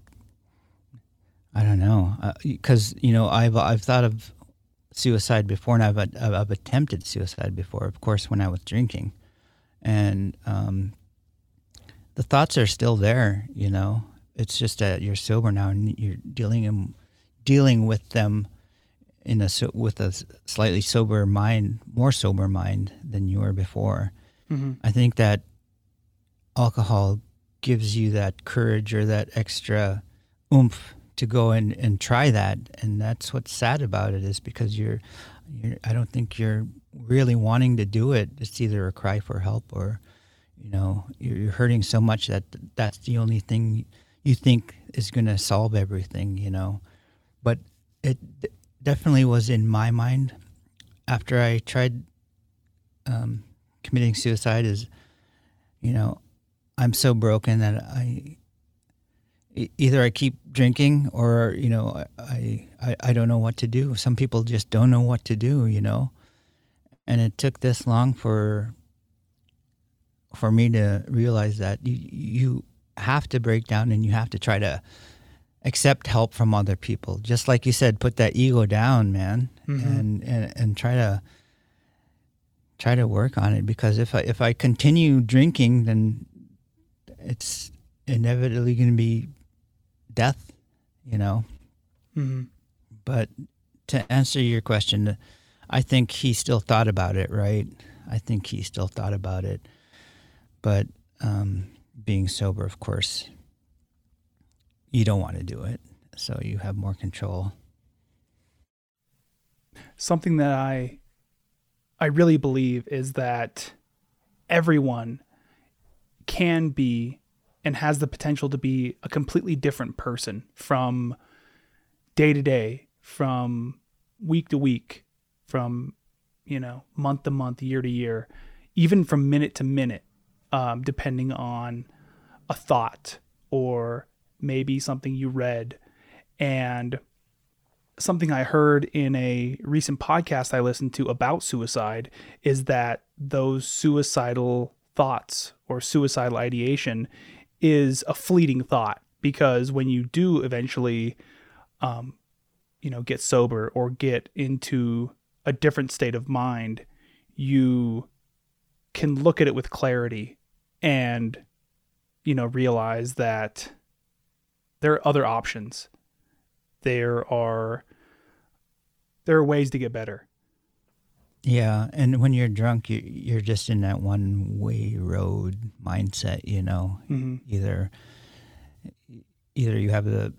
I don't know because you know I've I've thought of suicide before and I've I've attempted suicide before. Of course, when I was drinking, and um, the thoughts are still there. You know, it's just that you're sober now and you're dealing in, dealing with them in a with a slightly sober mind, more sober mind than you were before. Mm-hmm. I think that alcohol gives you that courage or that extra oomph to go and, and try that. And that's what's sad about it is because you're, you're, I don't think you're really wanting to do it. It's either a cry for help or, you know, you're, hurting so much that that's the only thing you think is going to solve everything, you know. But it definitely was in my mind after I tried um, committing suicide is, you know, I'm so broken that I either I keep drinking or you know I, I I don't know what to do. Some people just don't know what to do, you know. And it took this long for for me to realize that you you have to break down and you have to try to accept help from other people. Just like you said, put that ego down, man, and, and and try to try to work on it because if I if I continue drinking then it's inevitably going to be death, you know. Mhm. But to answer your question, I think he still thought about it, right? I think he still thought about it. But um, being sober, of course, you don't want to do it. So you have more control. something that I I really believe is that everyone can be and has the potential to be a completely different person from day to day, from week to week, from you know month to month, year to year, even from minute to minute, um, depending on a thought or maybe something you read, and something I heard in a recent podcast I listened to about suicide is that those suicidal thoughts or suicidal ideation is a fleeting thought because when you do eventually um you know get sober or get into a different state of mind you can look at it with clarity and you know realize that there are other options there are there are ways to get better. Yeah, and when you're drunk, you, you're just in that one way road mindset, you know. Mm-hmm. Either either you have the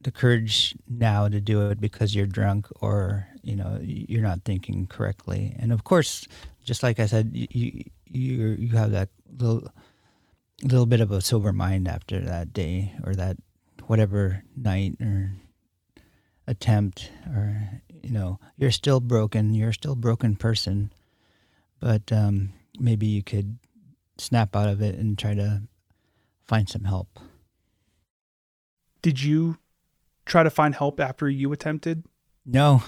the courage now to do it because you're drunk, or you know you're not thinking correctly. And of course, just like I said, you you you have that little little bit of a sober mind after that day or that whatever night or attempt or you know you're still broken you're still a broken person but um, maybe you could snap out of it and try to find some help Did you try to find help after you attempted? no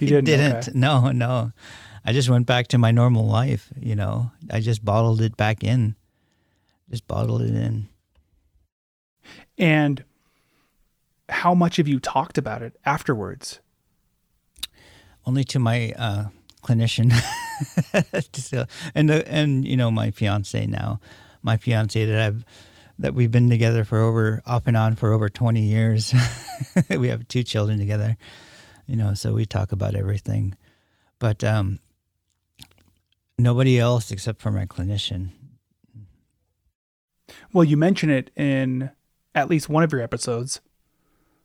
You *laughs* didn't? didn't Okay. no no i just went back to my normal life you know. I just bottled it back in. Just bottled it in. And how much have you talked about it afterwards? only to my uh, clinician. *laughs* So, and the, and you know my fiance now. My fiance that I've that we've been together for over off and on for over 20 years. *laughs* We have two children together you know so we talk about everything. But um nobody else except for my clinician Well, you mention it in at least one of your episodes.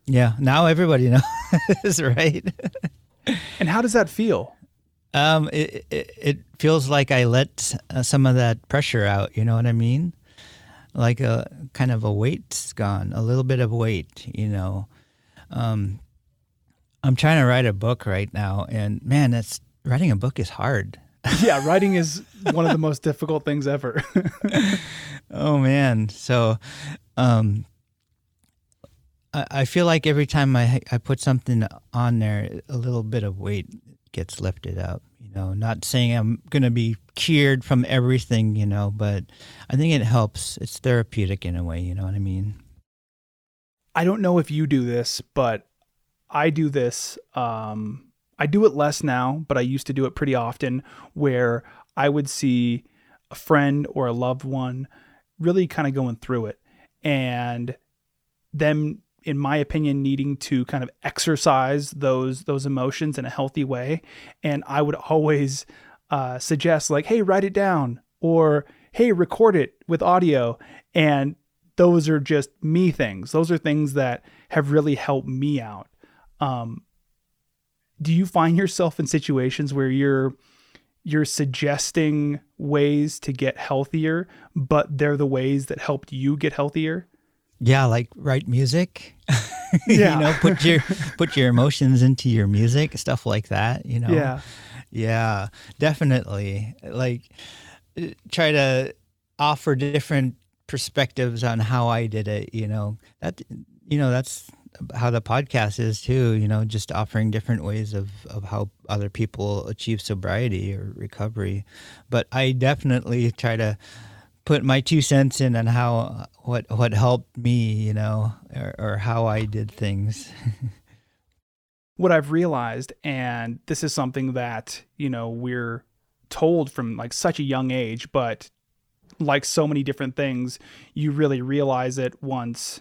yeah now everybody *laughs* knows right And how does that feel? Um, it, it it feels like I let uh, some of that pressure out. You know what I mean? Like a kind of a weight's gone, a little bit of weight. You know, um, I'm trying to write a book right now, and man, that's writing a book is hard. *laughs* yeah, writing is one of the most difficult things ever. *laughs* Oh man, so um, I, I feel like every time I I put something on there, a little bit of weight gets lifted up. You know, not saying I'm gonna be cured from everything, you know, but I think it helps. It's therapeutic in a way. You know what I mean? I don't know if you do this, but I do this. Um, I do it less now, but I used to do it pretty often where I would see a friend or a loved one really kind of going through it and them in my opinion needing to kind of exercise those those emotions in a healthy way. And I would always uh, suggest like hey write it down or hey record it with audio. And those are just me things. Those are things that have really helped me out. Um, do you find yourself in situations where you're you're suggesting ways to get healthier but they're the ways that helped you get healthier Yeah, like write music. *laughs* Yeah. you know, put your *laughs* put your emotions into your music, stuff like that. You know. yeah Yeah, definitely. Like, uh, try to offer different perspectives on how I did it. You know that you know that's how the podcast is too. You know, just offering different ways of of how other people achieve sobriety or recovery. But I definitely try to put my two cents in on how what what helped me. You know, or, or how I did things. *laughs* what I've realized, and this is something that, you know, we're told from like such a young age, but like so many different things, you really realize it once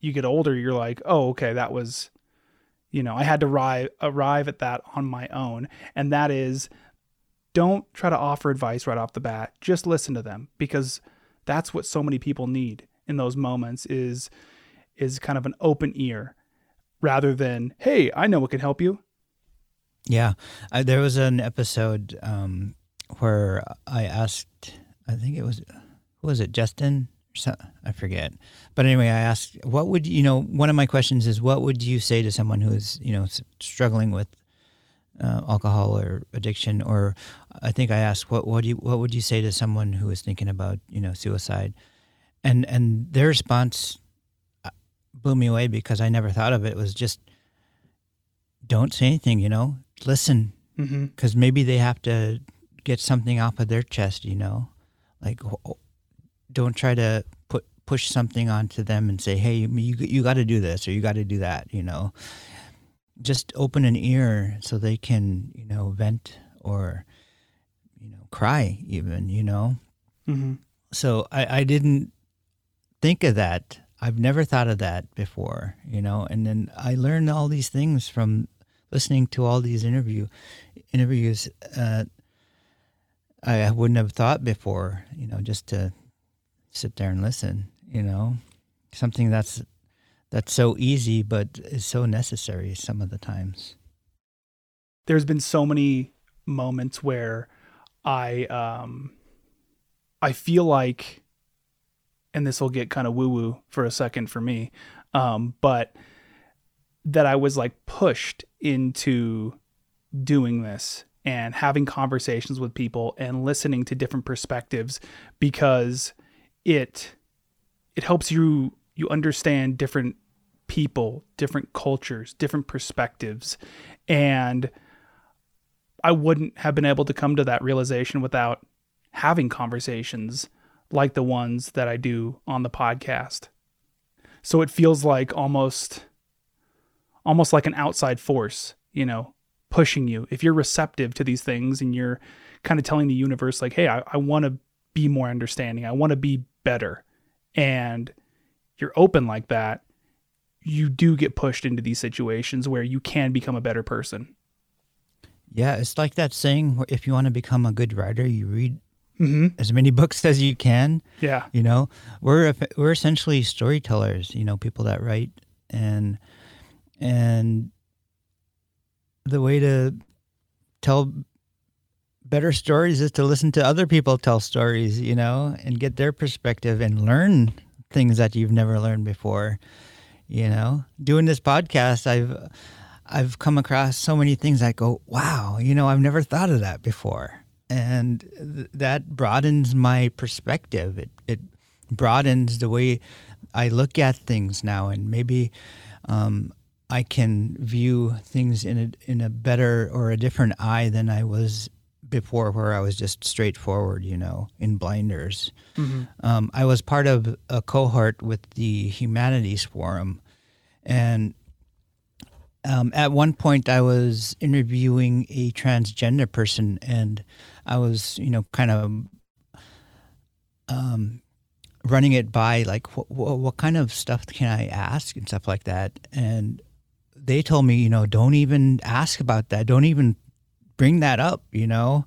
you get older. You're like, oh, okay, that was, you know, I had to arrive, arrive at that on my own. And that is don't try to offer advice right off the bat. Just listen to them because that's what so many people need in those moments is is kind of an open ear rather than, hey, I know what can help you. Yeah. Uh, there was an episode um, where I asked, I think it was, who was it, Justin? I forget. But anyway, I asked, what would, you know, one of my questions is, what would you say to someone who is, you know, struggling with uh, alcohol or addiction? Or I think I asked, what, what, do you, what would you say to someone who is thinking about, you know, suicide? And, and their response blew me away because I never thought of it. It was just don't say anything, you know, listen, because mm-hmm. maybe they have to get something off of their chest, you know, like don't try to put push something onto them and say, hey, you you got to do this or you got to do that, you know. Just open an ear so they can, you know, vent or, you know, cry even, you know. Mm-hmm. So I, I didn't think of that I've never thought of that before, you know. And then I learned all these things from listening to all these interview interviews. Uh, I wouldn't have thought before, you know, just to sit there and listen, you know, something that's that's so easy but is so necessary some of the times. There's been so many moments where I um I feel like and this will get kind of woo woo for a second for me, um, but that I was like pushed into doing this and having conversations with people and listening to different perspectives because it it helps you you understand different people, different cultures, different perspectives and I wouldn't have been able to come to that realization without having conversations like the ones that I do on the podcast. So it feels like almost almost like an outside force, you know, pushing you. If you're receptive to these things and you're kind of telling the universe like, hey, I, I want to be more understanding. I want to be better. And you're open like that, you do get pushed into these situations where you can become a better person. Yeah, it's like that saying if you want to become a good writer, you read mm-hmm. as many *laughs* books as you can. Yeah. You know, we're we're essentially storytellers. You know, people that write and and the way to tell better stories is to listen to other people tell stories. You know, and get their perspective and learn things that you've never learned before. You know, doing this podcast, I've I've come across so many things that go, wow, you know, I've never thought of that before and th- that broadens my perspective. It it broadens the way I look at things now, and maybe um, I can view things in a in a better or a different eye than I was before, where I was just straightforward, you know, in blinders. Mm-hmm. Um, I was part of a cohort with the Humanities Forum, and um, at one point I was interviewing a transgender person, and I was, you know, kind of um, running it by like, what, what kind of stuff can I ask and stuff like that. And they told me, you know, don't even ask about that. Don't even bring that up, you know.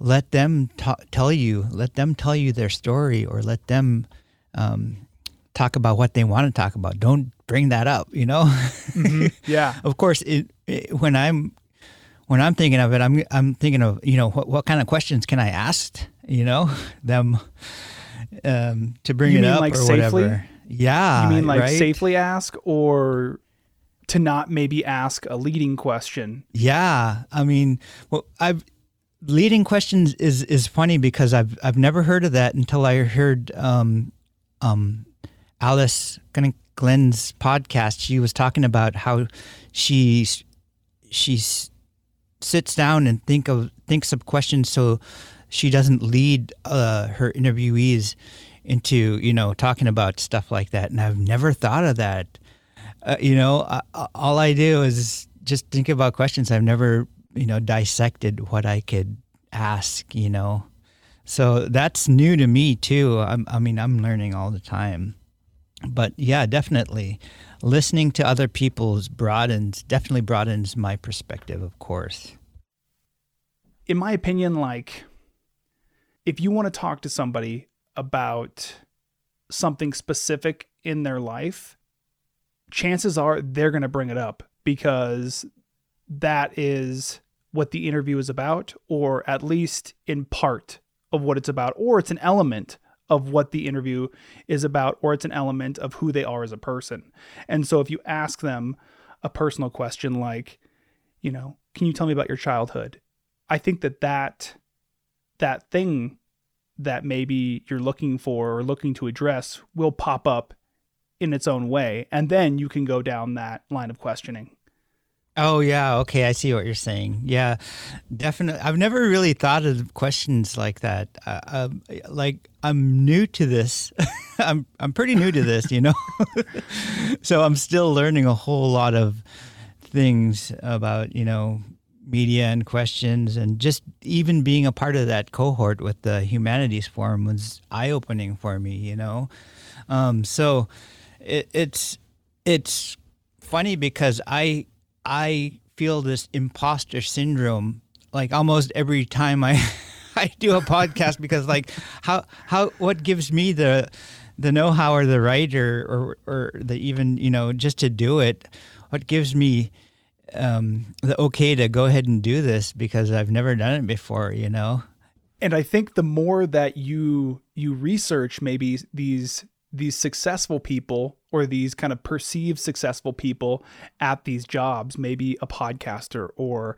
Let them t- tell you, let them tell you their story or let them um, talk about what they want to talk about. Don't bring that up, you know? Mm-hmm. *laughs* Yeah. of course, it, it, when I'm when I'm thinking of it, I'm I'm thinking of you know what what kind of questions can I ask you know *laughs* them um, to bring you it mean up like or safely? whatever. Yeah, you mean like right? safely ask or to not maybe ask a leading question? Yeah, I mean, well, I've leading questions is is funny because I've I've never heard of that until I heard um, um, Alice Glenn's podcast, she was talking about how she she sits down and think of thinks of questions so she doesn't lead uh, her interviewees into you know talking about stuff like that. And I've never thought of that. Uh, you know, all I do is just think about questions. I've never you know dissected what I could ask. You know, so that's new to me too. I'm, I mean, I'm learning all the time. But yeah, definitely listening to other people's broadens definitely broadens my perspective, of course. In my opinion, like if you want to talk to somebody about something specific in their life, chances are they're going to bring it up because that is what the interview is about, or at least in part of what it's about, or it's an element of what the interview is about, or it's an element of who they are as a person. And so if you ask them a personal question like, you know, can you tell me about your childhood? I think that that that thing that maybe you're looking for or looking to address will pop up in its own way and then you can go down that line of questioning. Oh yeah. Okay i see what you're saying. Yeah definitely i've never really thought of questions like that. Uh, uh, like i'm new to this. *laughs* I'm i'm pretty new to this you know? *laughs* So i'm still learning a whole lot of things about you know media and questions and just even being a part of that cohort with the humanities forum was eye-opening for me you know? Um, so it, it's it's funny because i i feel this imposter syndrome like almost every time i *laughs* i do a podcast because like how how what gives me the the know-how or the right or, or or the even you know just to do it what gives me um, the okay to go ahead and do this because I've never done it before, you know. And I think the more that you you research maybe these these successful people or these kind of perceived successful people at these jobs, maybe a podcaster or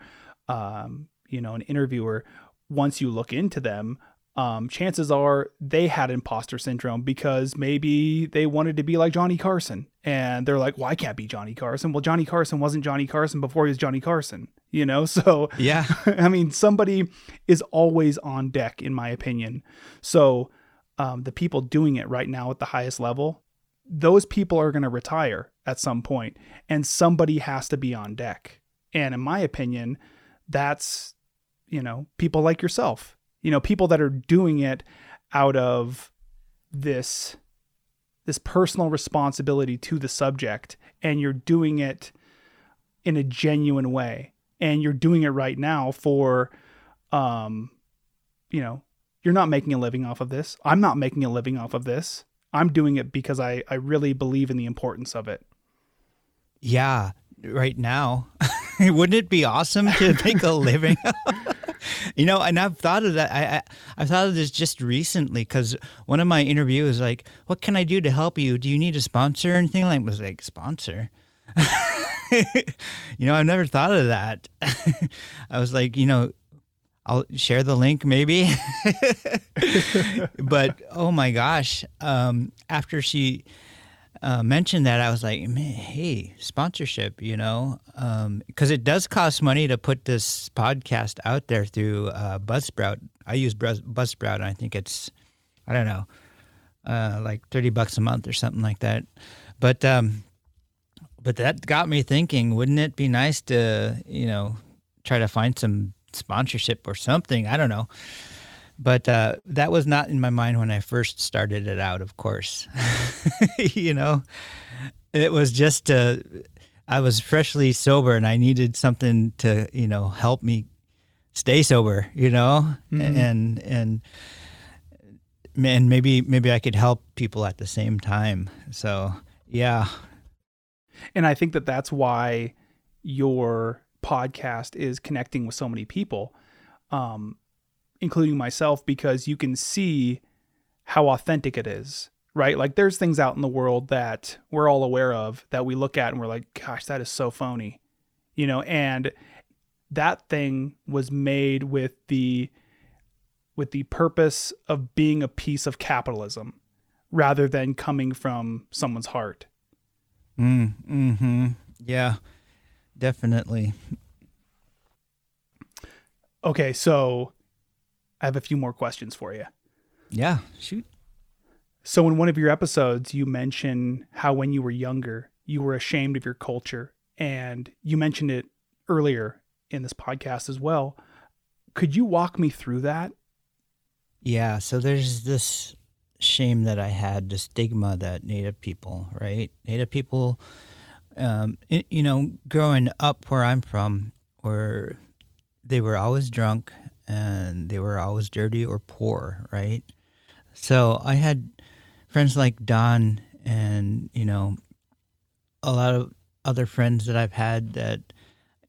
um, you know an interviewer, once you look into them, um, chances are they had imposter syndrome because maybe they wanted to be like Johnny Carson. And they're like, well, I can't be Johnny Carson. Well, Johnny Carson wasn't Johnny Carson before he was Johnny Carson, you know? *laughs* So, yeah. *laughs* I mean, somebody is always on deck, in my opinion. So, um, the people doing it right now at the highest level, those people are going to retire at some point, and somebody has to be on deck. And in my opinion, that's, you know, people like yourself you know people that are doing it out of this this personal responsibility to the subject and you're doing it in a genuine way and you're doing it right now for um you know you're not making a living off of this i'm not making a living off of this i'm doing it because i i really believe in the importance of it yeah right now *laughs* wouldn't it be awesome to make a living *laughs* you know, and I've thought of that. I, I I've thought of this just recently because one of my interviews like, "What can I do to help you? Do you need a sponsor or anything?" Like, was like sponsor. *laughs* you know, I've never thought of that. I was like, you know, I'll share the link maybe. *laughs* but oh my gosh, um, after she uh, mentioned that, I was like, hey, sponsorship, you know, because um, it does cost money to put this podcast out there through uh, Buzzsprout. I use Buzzsprout, and I think it's, I don't know, uh, like 30 bucks a month or something like that. But, um, but that got me thinking, wouldn't it be nice to, you know, try to find some sponsorship or something? I don't know. But uh, that was not in my mind when I first started it out, of course. *laughs* you know, it was just, uh, I was freshly sober and I needed something to, you know, help me stay sober, you know, mm-hmm. and, and, and maybe, maybe I could help people at the same time. So, yeah. And I think that that's why your podcast is connecting with so many people. Um, including myself, because you can see how authentic it is, right? Like there's things out in the world that we're all aware of that we look at and we're like, gosh, that is so phony, you know, and that thing was made with the with the purpose of being a piece of capitalism rather than coming from someone's heart. Mm, hmm Yeah, definitely. Okay, so I have a few more questions for you. Yeah, shoot. So, in one of your episodes, you mention how when you were younger, you were ashamed of your culture, and you mentioned it earlier in this podcast as well. Could you walk me through that? Yeah, so there's this shame that I had, the stigma that Native people, right? Native people, um, it, you know, growing up where I'm from, where they were always drunk and they were always dirty or poor, right? So I had friends like Don and, you know, a lot of other friends that I've had that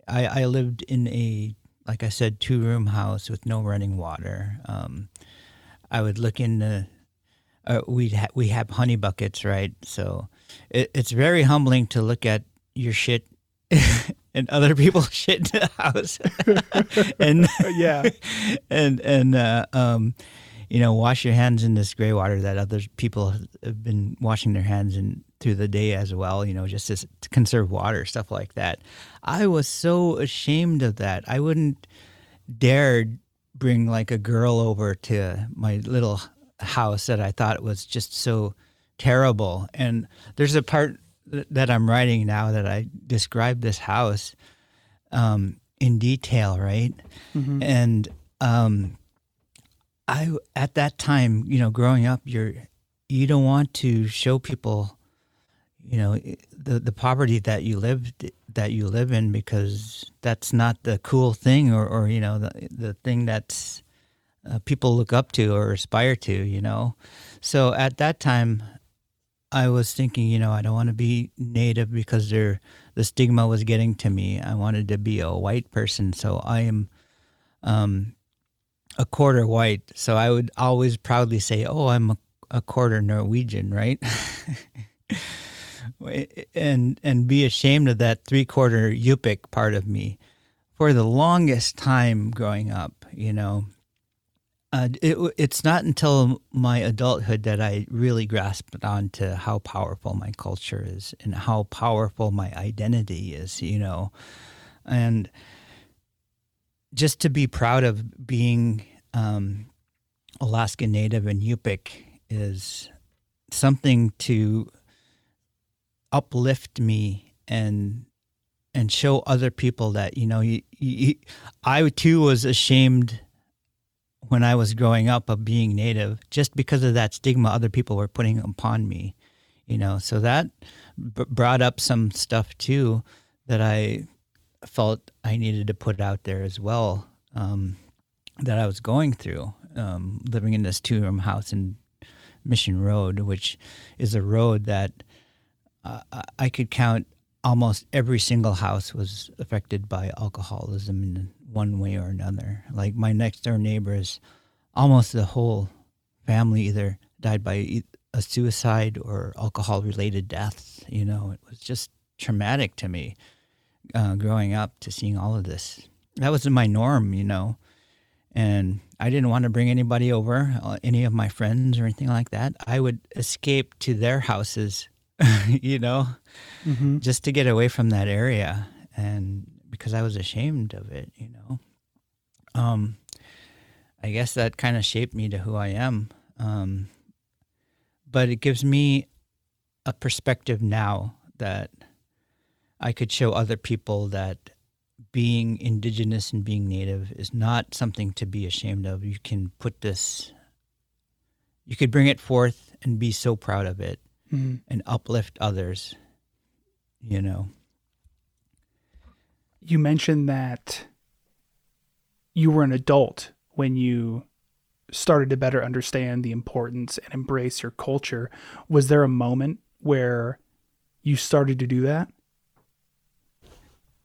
I, I lived in a, like I said, two room house with no running water. Um, I would look in the, uh, we'd ha- we have honey buckets, right? So it, it's very humbling to look at your shit *laughs* and other people's *laughs* shit in the house, *laughs* and yeah, and and uh, um, you know, wash your hands in this gray water that other people have been washing their hands in through the day as well. You know, just to, to conserve water, stuff like that. I was so ashamed of that. I wouldn't dare bring like a girl over to my little house that I thought was just so terrible. And there's a part that I'm writing now that I describe this house um, in detail, right? Mm-hmm. And um, I at that time, you know, growing up, you're you don't want to show people, you know, the the poverty that you live that you live in because that's not the cool thing or or you know the the thing that's uh, people look up to or aspire to, you know. So at that time, I was thinking, you know, I don't want to be native because the stigma was getting to me. I wanted to be a white person, so I am um, a quarter white. So I would always proudly say, "Oh, I'm a, a quarter Norwegian," right? *laughs* and and be ashamed of that three quarter Yupik part of me. For the longest time growing up, you know, uh, it, it's not until my adulthood that I really grasped on to how powerful my culture is and how powerful my identity is, you know. And just to be proud of being um, Alaska Native and Yupik is something to uplift me and and show other people that you know you, you, I too was ashamed when I was growing up of being native just because of that stigma other people were putting upon me, you know. So that b- brought up some stuff too that I felt I needed to put out there as well um, that I was going through um, living in this two room house in Mission Road, which is a road that uh, I could count almost every single house was affected by alcoholism in one way or another. Like my next door neighbors, almost the whole family either died by a suicide or alcohol related deaths. You know, it was just traumatic to me uh, growing up to seeing all of this. That was my norm, you know. And I didn't want to bring anybody over, uh, any of my friends or anything like that. I would escape to their houses, *laughs* you know, mm-hmm. just to get away from that area. And because I was ashamed of it, you know. Um, I guess that kind of shaped me to who I am. Um, but it gives me a perspective now that I could show other people that being indigenous and being native is not something to be ashamed of. You can put this, you could bring it forth and be so proud of it mm-hmm. and uplift others, you know you mentioned that you were an adult when you started to better understand the importance and embrace your culture. Was there a moment where you started to do that?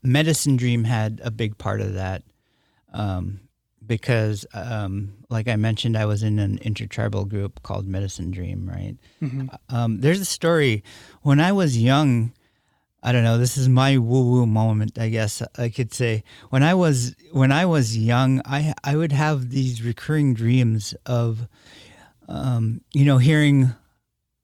Medicine Dream had a big part of that um, because, um, like I mentioned, I was in an intertribal group called Medicine Dream, right? Mm-hmm. Um, there's a story when I was young. I don't know. This is my woo woo moment, I guess I could say. When I was when I was young, I I would have these recurring dreams of, um, you know, hearing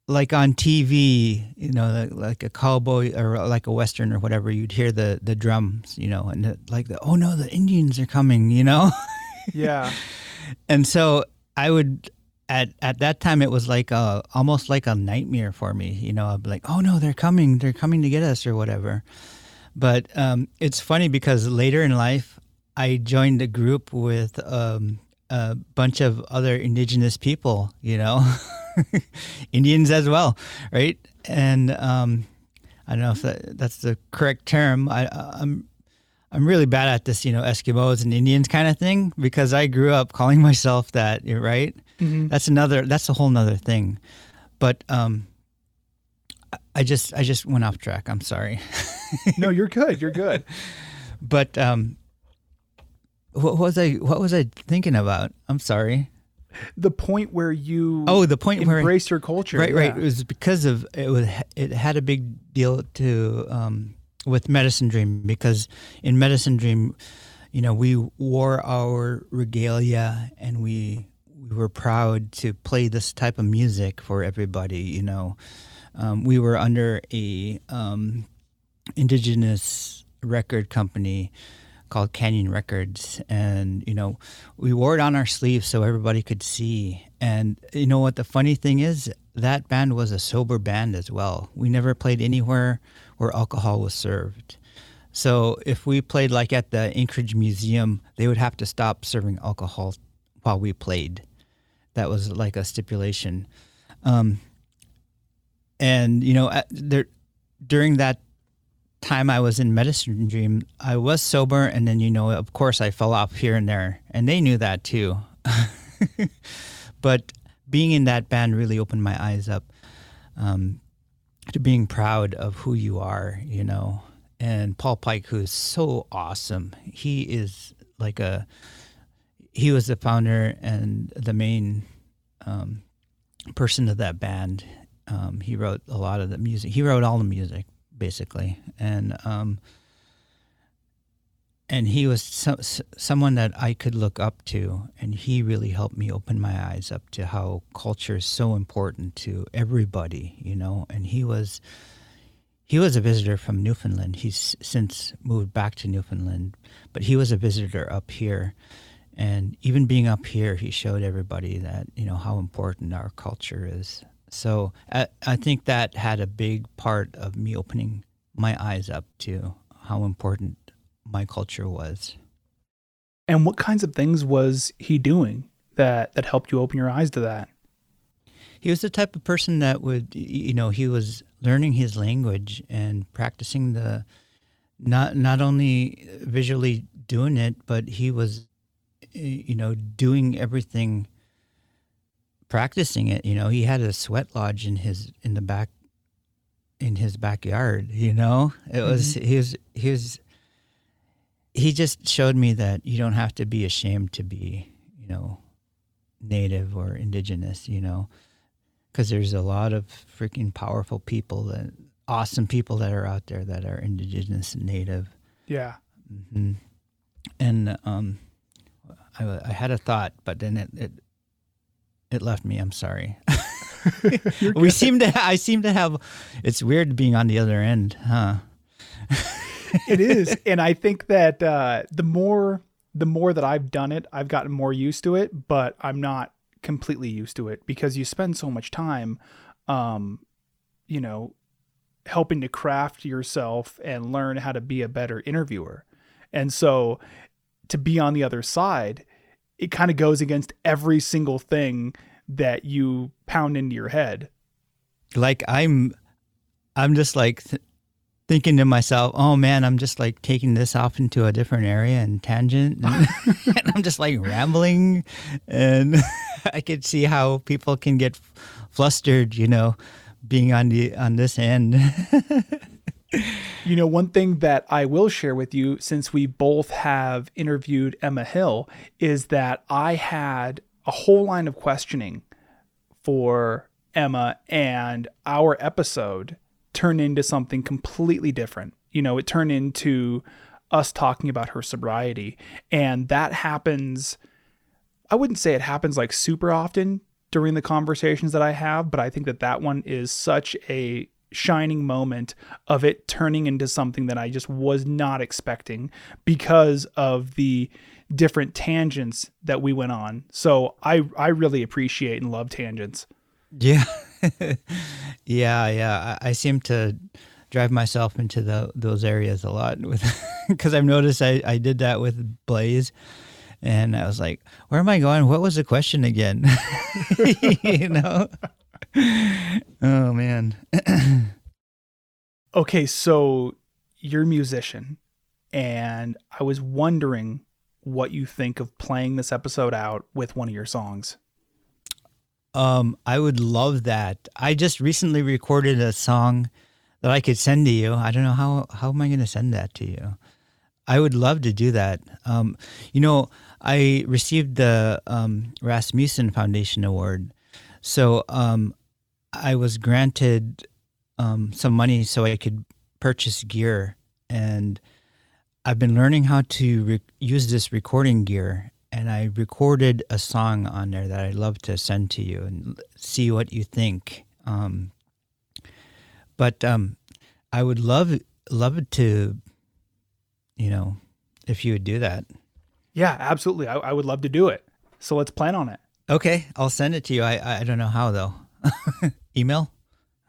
like on TV, you know, like, like, a cowboy or like a western or whatever, you'd hear the the drums, you know, and the, like the oh no, the Indians are coming, you know. *laughs* Yeah. *laughs* and so I would at at that time it was like a almost like a nightmare for me, you know. I'd be like, oh no, they're coming, they're coming to get us or whatever. But um, it's funny because later in life, I joined a group with um, a bunch of other indigenous people, you know, *laughs* Indians as well, right? And um, I don't know if that, that's the correct term. I, I'm I'm really bad at this, you know, Eskimos and Indians kind of thing because I grew up calling *laughs* myself that, right? Mm-hmm. That's another, that's a whole nother thing. But um, I just, I just went off track. I'm sorry. *laughs* no, you're good. You're good. but um, what was I, what was I thinking about? I'm sorry. The point where you oh the point where embrace your culture right yeah. right it was because of it was it had a big deal to um, with Medicine Dream because in Medicine Dream, you know, we wore our regalia and we we were proud to play this type of music for everybody. You know, um, we were under a um, indigenous record company called Canyon Records, and you know, we wore it on our sleeves so everybody could see. And you know what? The funny thing is, that band was a sober band as well. We never played anywhere where alcohol was served. So if we played like at the Anchorage Museum, they would have to stop serving alcohol while we played. That was like a stipulation. Um, and you know, there during that time I was in Medicine Dream, I was sober, and then you know, of course, I fell off here and there, and they knew that too. *laughs* but being in that band really opened my eyes up um, to being proud of who you are, you know. And Paul Pike, who is so awesome, he is like a he was the founder and the main um, person of that band. Um, he wrote a lot of the music. He wrote all the music basically, and um, and he was so, someone that I could look up to, and he really helped me open my eyes up to how culture is so important to everybody, you know. And he was he was a visitor from Newfoundland. He's since moved back to Newfoundland, but he was a visitor up here. And even being up here, he showed everybody that you know how important our culture is. So I, I think that had a big part of me opening my eyes up to how important my culture was. And what kinds of things was he doing that that helped you open your eyes to that? He was the type of person that would you know, he was learning his language and practicing the not not only visually doing it, but he was you know, doing everything practicing it, you know. He had a sweat lodge in his in the back in his backyard, you know. It was mm-hmm. he was he was he just showed me that you don't have to be ashamed to be, you know, native or indigenous, you know, because there's a lot of freaking powerful people that awesome people that are out there that are indigenous and native. Yeah. Mm-hmm. And um, I, I had a thought, but then it it, it left me. I'm sorry. *laughs* we seem to. I seem to have. It's weird being on the other end, huh? It is, and I think that uh, the more the more that I've done it, I've gotten more used to it. But I'm not completely used to it because you spend so much time, um, you know, helping to craft yourself and learn how to be a better interviewer. And so to be on the other side, it kind of goes against every single thing that you pound into your head. Like I'm I'm just like th- thinking to myself, "Oh man, I'm just like taking this off into a different area and tangent." And, *laughs* and I'm just like rambling and *laughs* I could see how people can get flustered, you know, being on the on this end. *laughs* you know, one thing that I will share with you, since we both have interviewed Emma Hill, is that I had a whole line of questioning for Emma, and our episode turned into something completely different. You know, it turned into us talking about her sobriety. And that happens, I wouldn't say it happens like super often, during the conversations that I have, but I think that that one is such a shining moment of it turning into something that I just was not expecting because of the different tangents that we went on. So I I really appreciate and love tangents. Yeah. *laughs* yeah, yeah. I, I, seem to drive myself into the, those areas a lot with *laughs* because I've noticed I, I did that with Blaze and I was like, where am I going? What was the question again? *laughs* you know? Oh man. *clears throat* okay, so you're a musician and I was wondering what you think of playing this episode out with one of your songs. Um, I would love that. I just recently recorded a song that I could send to you. I don't know how how am I going to send that to you. I would love to do that. Um, you know, I received the um, Rasmuson Foundation Award, so um, I was granted um, some money so I could purchase gear, and I've been learning how to re- use this recording gear and I recorded a song on there that I'd love to send to you and see what you think. Um, but um, I would love love it to, you know, if you would do that. Yeah, absolutely. I, I would love to do it. So let's plan on it. Okay, I'll send it to you. I I don't know how though. *laughs* Email.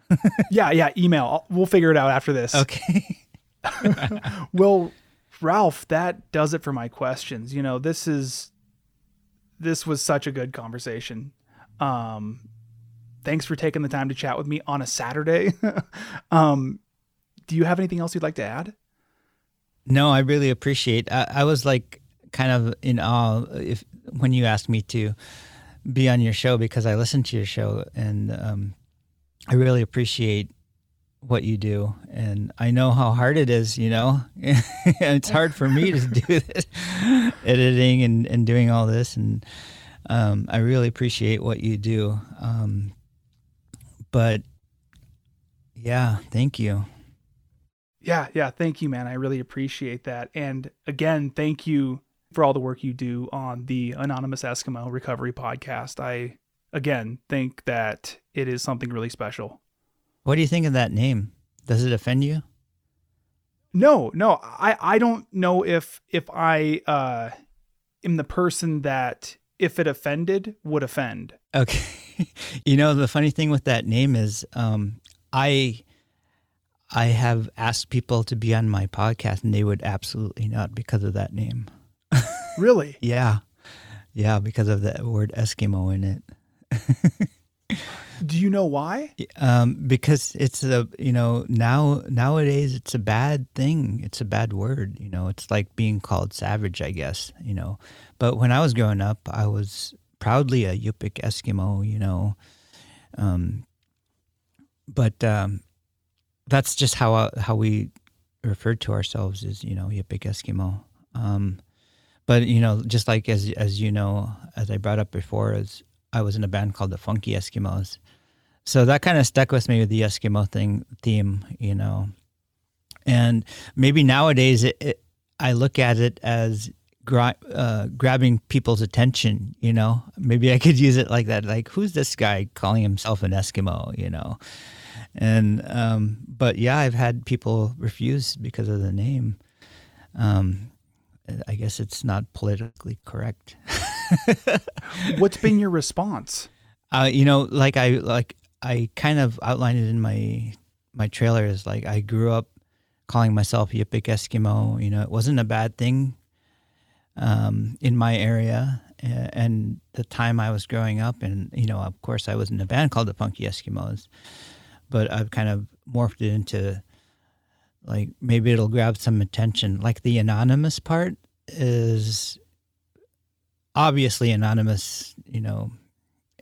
*laughs* yeah, yeah, email. I'll, we'll figure it out after this. Okay. *laughs* well, Ralph, that does it for my questions. You know, this is this was such a good conversation. Um, thanks for taking the time to chat with me on a Saturday. *laughs* um, do you have anything else you'd like to add? No, I really appreciate. I, I was like kind of in awe if when you asked me to be on your show because I listened to your show and um, I really appreciate what you do and i know how hard it is you know? *laughs* It's hard for me to do *laughs* this editing and, and doing all this and um, i really appreciate what you do um, but yeah thank you. Yeah yeah thank you man. I really appreciate that. And again thank you for all the work you do on the anonymous eskimo recovery podcast. I again think that it is something really special what do you think of that name? Does it offend you? No, no. I, I don't know if if I uh am the person that if it offended would offend. Okay. *laughs* you know the funny thing with that name is um I I have asked people to be on my podcast and they would absolutely not because of that name. *laughs* really? yeah. Yeah, because of the word Eskimo in it. *laughs* Do you know why? Um, because it's a you know now nowadays it's a bad thing. It's a bad word. You know, it's like being called savage. I guess you know. But when I was growing up, I was proudly a Yupik Eskimo. You know, um, but um, that's just how how we referred to ourselves as you know Yupik Eskimo. Um, but you know, just like as as you know, as I brought up before, as I was in a band called the Funky Eskimos. So that kind of stuck with me with the Eskimo thing theme, you know. And maybe nowadays it, it, I look at it as gra- uh, grabbing people's attention, you know. Maybe I could *laughs* use it like that. Like, who's this guy calling himself an Eskimo, you know? And, um, but yeah, I've had people refuse because of the name. Um, I guess it's not politically correct. *laughs* What's been your response? Uh, you know, like I like I kind of outlined it in my my trailer is like I grew up calling myself Yupik Eskimo. You know, it wasn't a bad thing um, in my area. And the time I was growing up, and you know, of course, I was in a band called the Funky Eskimos, but I've kind of morphed it into like maybe it'll grab some attention. Like the anonymous part is obviously anonymous, you know,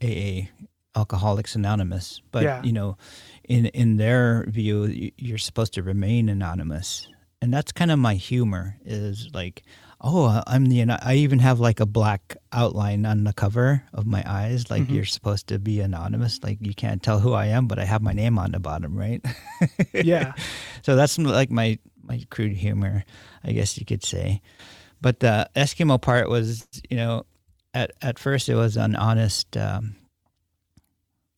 AA Alcoholics Anonymous, but yeah. you know, in in their view, you're supposed to remain anonymous, and that's kind of my humor. Is like, oh, I'm the. I even have like a black outline on the cover of my eyes. Like mm-hmm. you're supposed to be anonymous. Like you can't tell who I am, but I have my name on the bottom, right? *laughs* yeah. so that's like my my crude humor, I guess you could say. But the Eskimo part was, you know, at at first it was an honest um,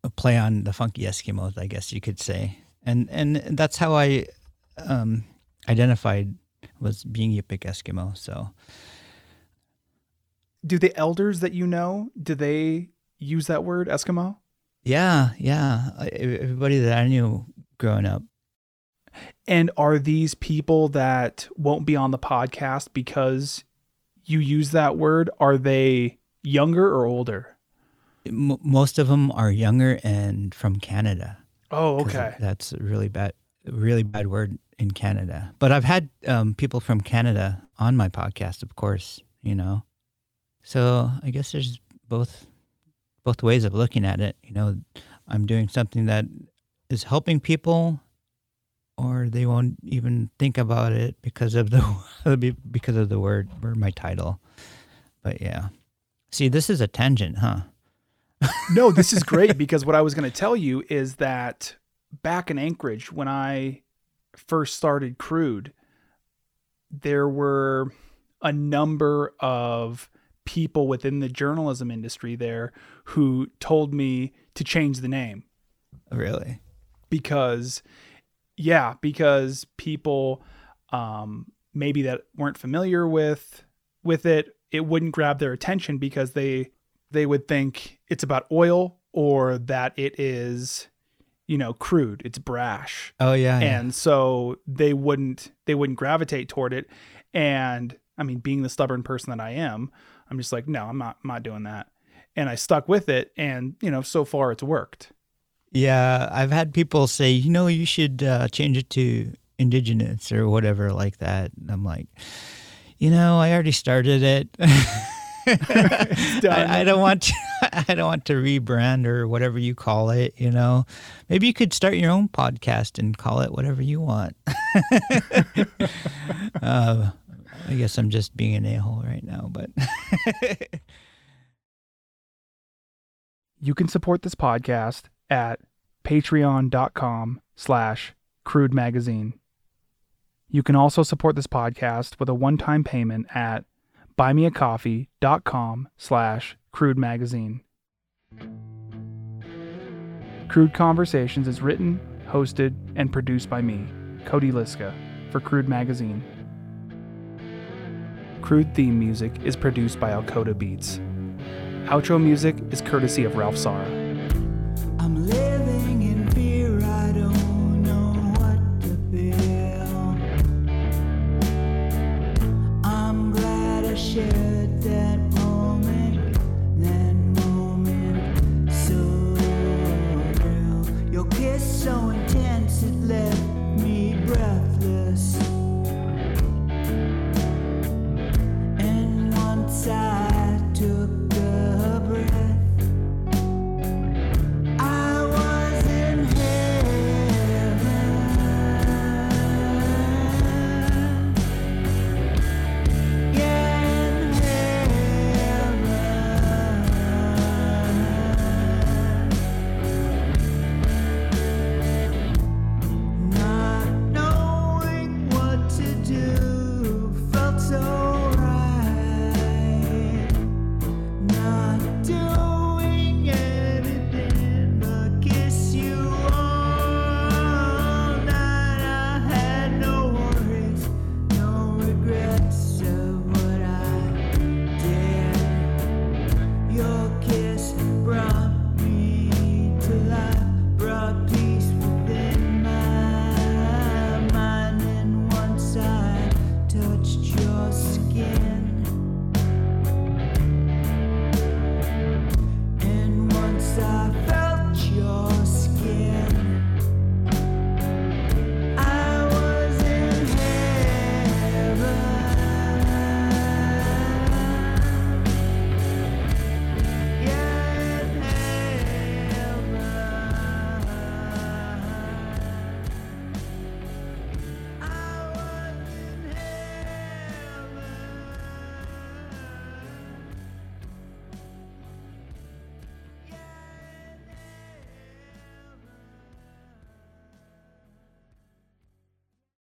a play on the funky Eskimos, I guess you could say. And and that's how I um, identified was being Yupik Eskimo. So Do the elders that you know, do they use that word Eskimo? yeah, yeah. Everybody that I knew growing up. And are these people that won't be on the podcast because you use that word? Are they younger or older? M- most of them are younger and from Canada. Oh, okay. That's a really bad, really bad word in Canada. But I've had um, people from Canada on my podcast, of course. You know, so I guess there's both both ways of looking at it. You know, I'm doing something that is helping people, or they won't even think about it because of the *laughs* because of the word or my title. But yeah, see, this is a tangent, huh? *laughs* no, this is great because what I was going to tell you is that back in Anchorage, when I first started Crude, there were a number of people within the journalism industry there who told me to change the name Really? because yeah because people um maybe that weren't familiar with with it it wouldn't grab their attention because they they would think it's about oil or that it is you know crude it's brash Oh yeah. yeah. and so they wouldn't they wouldn't gravitate toward it and i mean being the stubborn person that i am i'm just like no i'm not I'm not doing that and i stuck with it and you know so far it's worked Yeah, I've had people say, you know, you should uh, change it to indigenous or whatever like that. And I'm like, you know, I already started it. *laughs* I, I don't want to, *laughs* I don't want to rebrand or whatever you call it. You know, maybe you could start your own podcast and call it whatever you want. *laughs* uh, I guess I'm just being an a hole right now, but you can support this podcast at patreon.com slash crude magazine you can also support this podcast with a one-time payment at buymeacoffee.com slash crude magazine. Crude conversations is written hosted and produced by me cody liska for crude magazine. Crude theme music is produced by alcoda beats. Outro music is courtesy of Ralph Sara.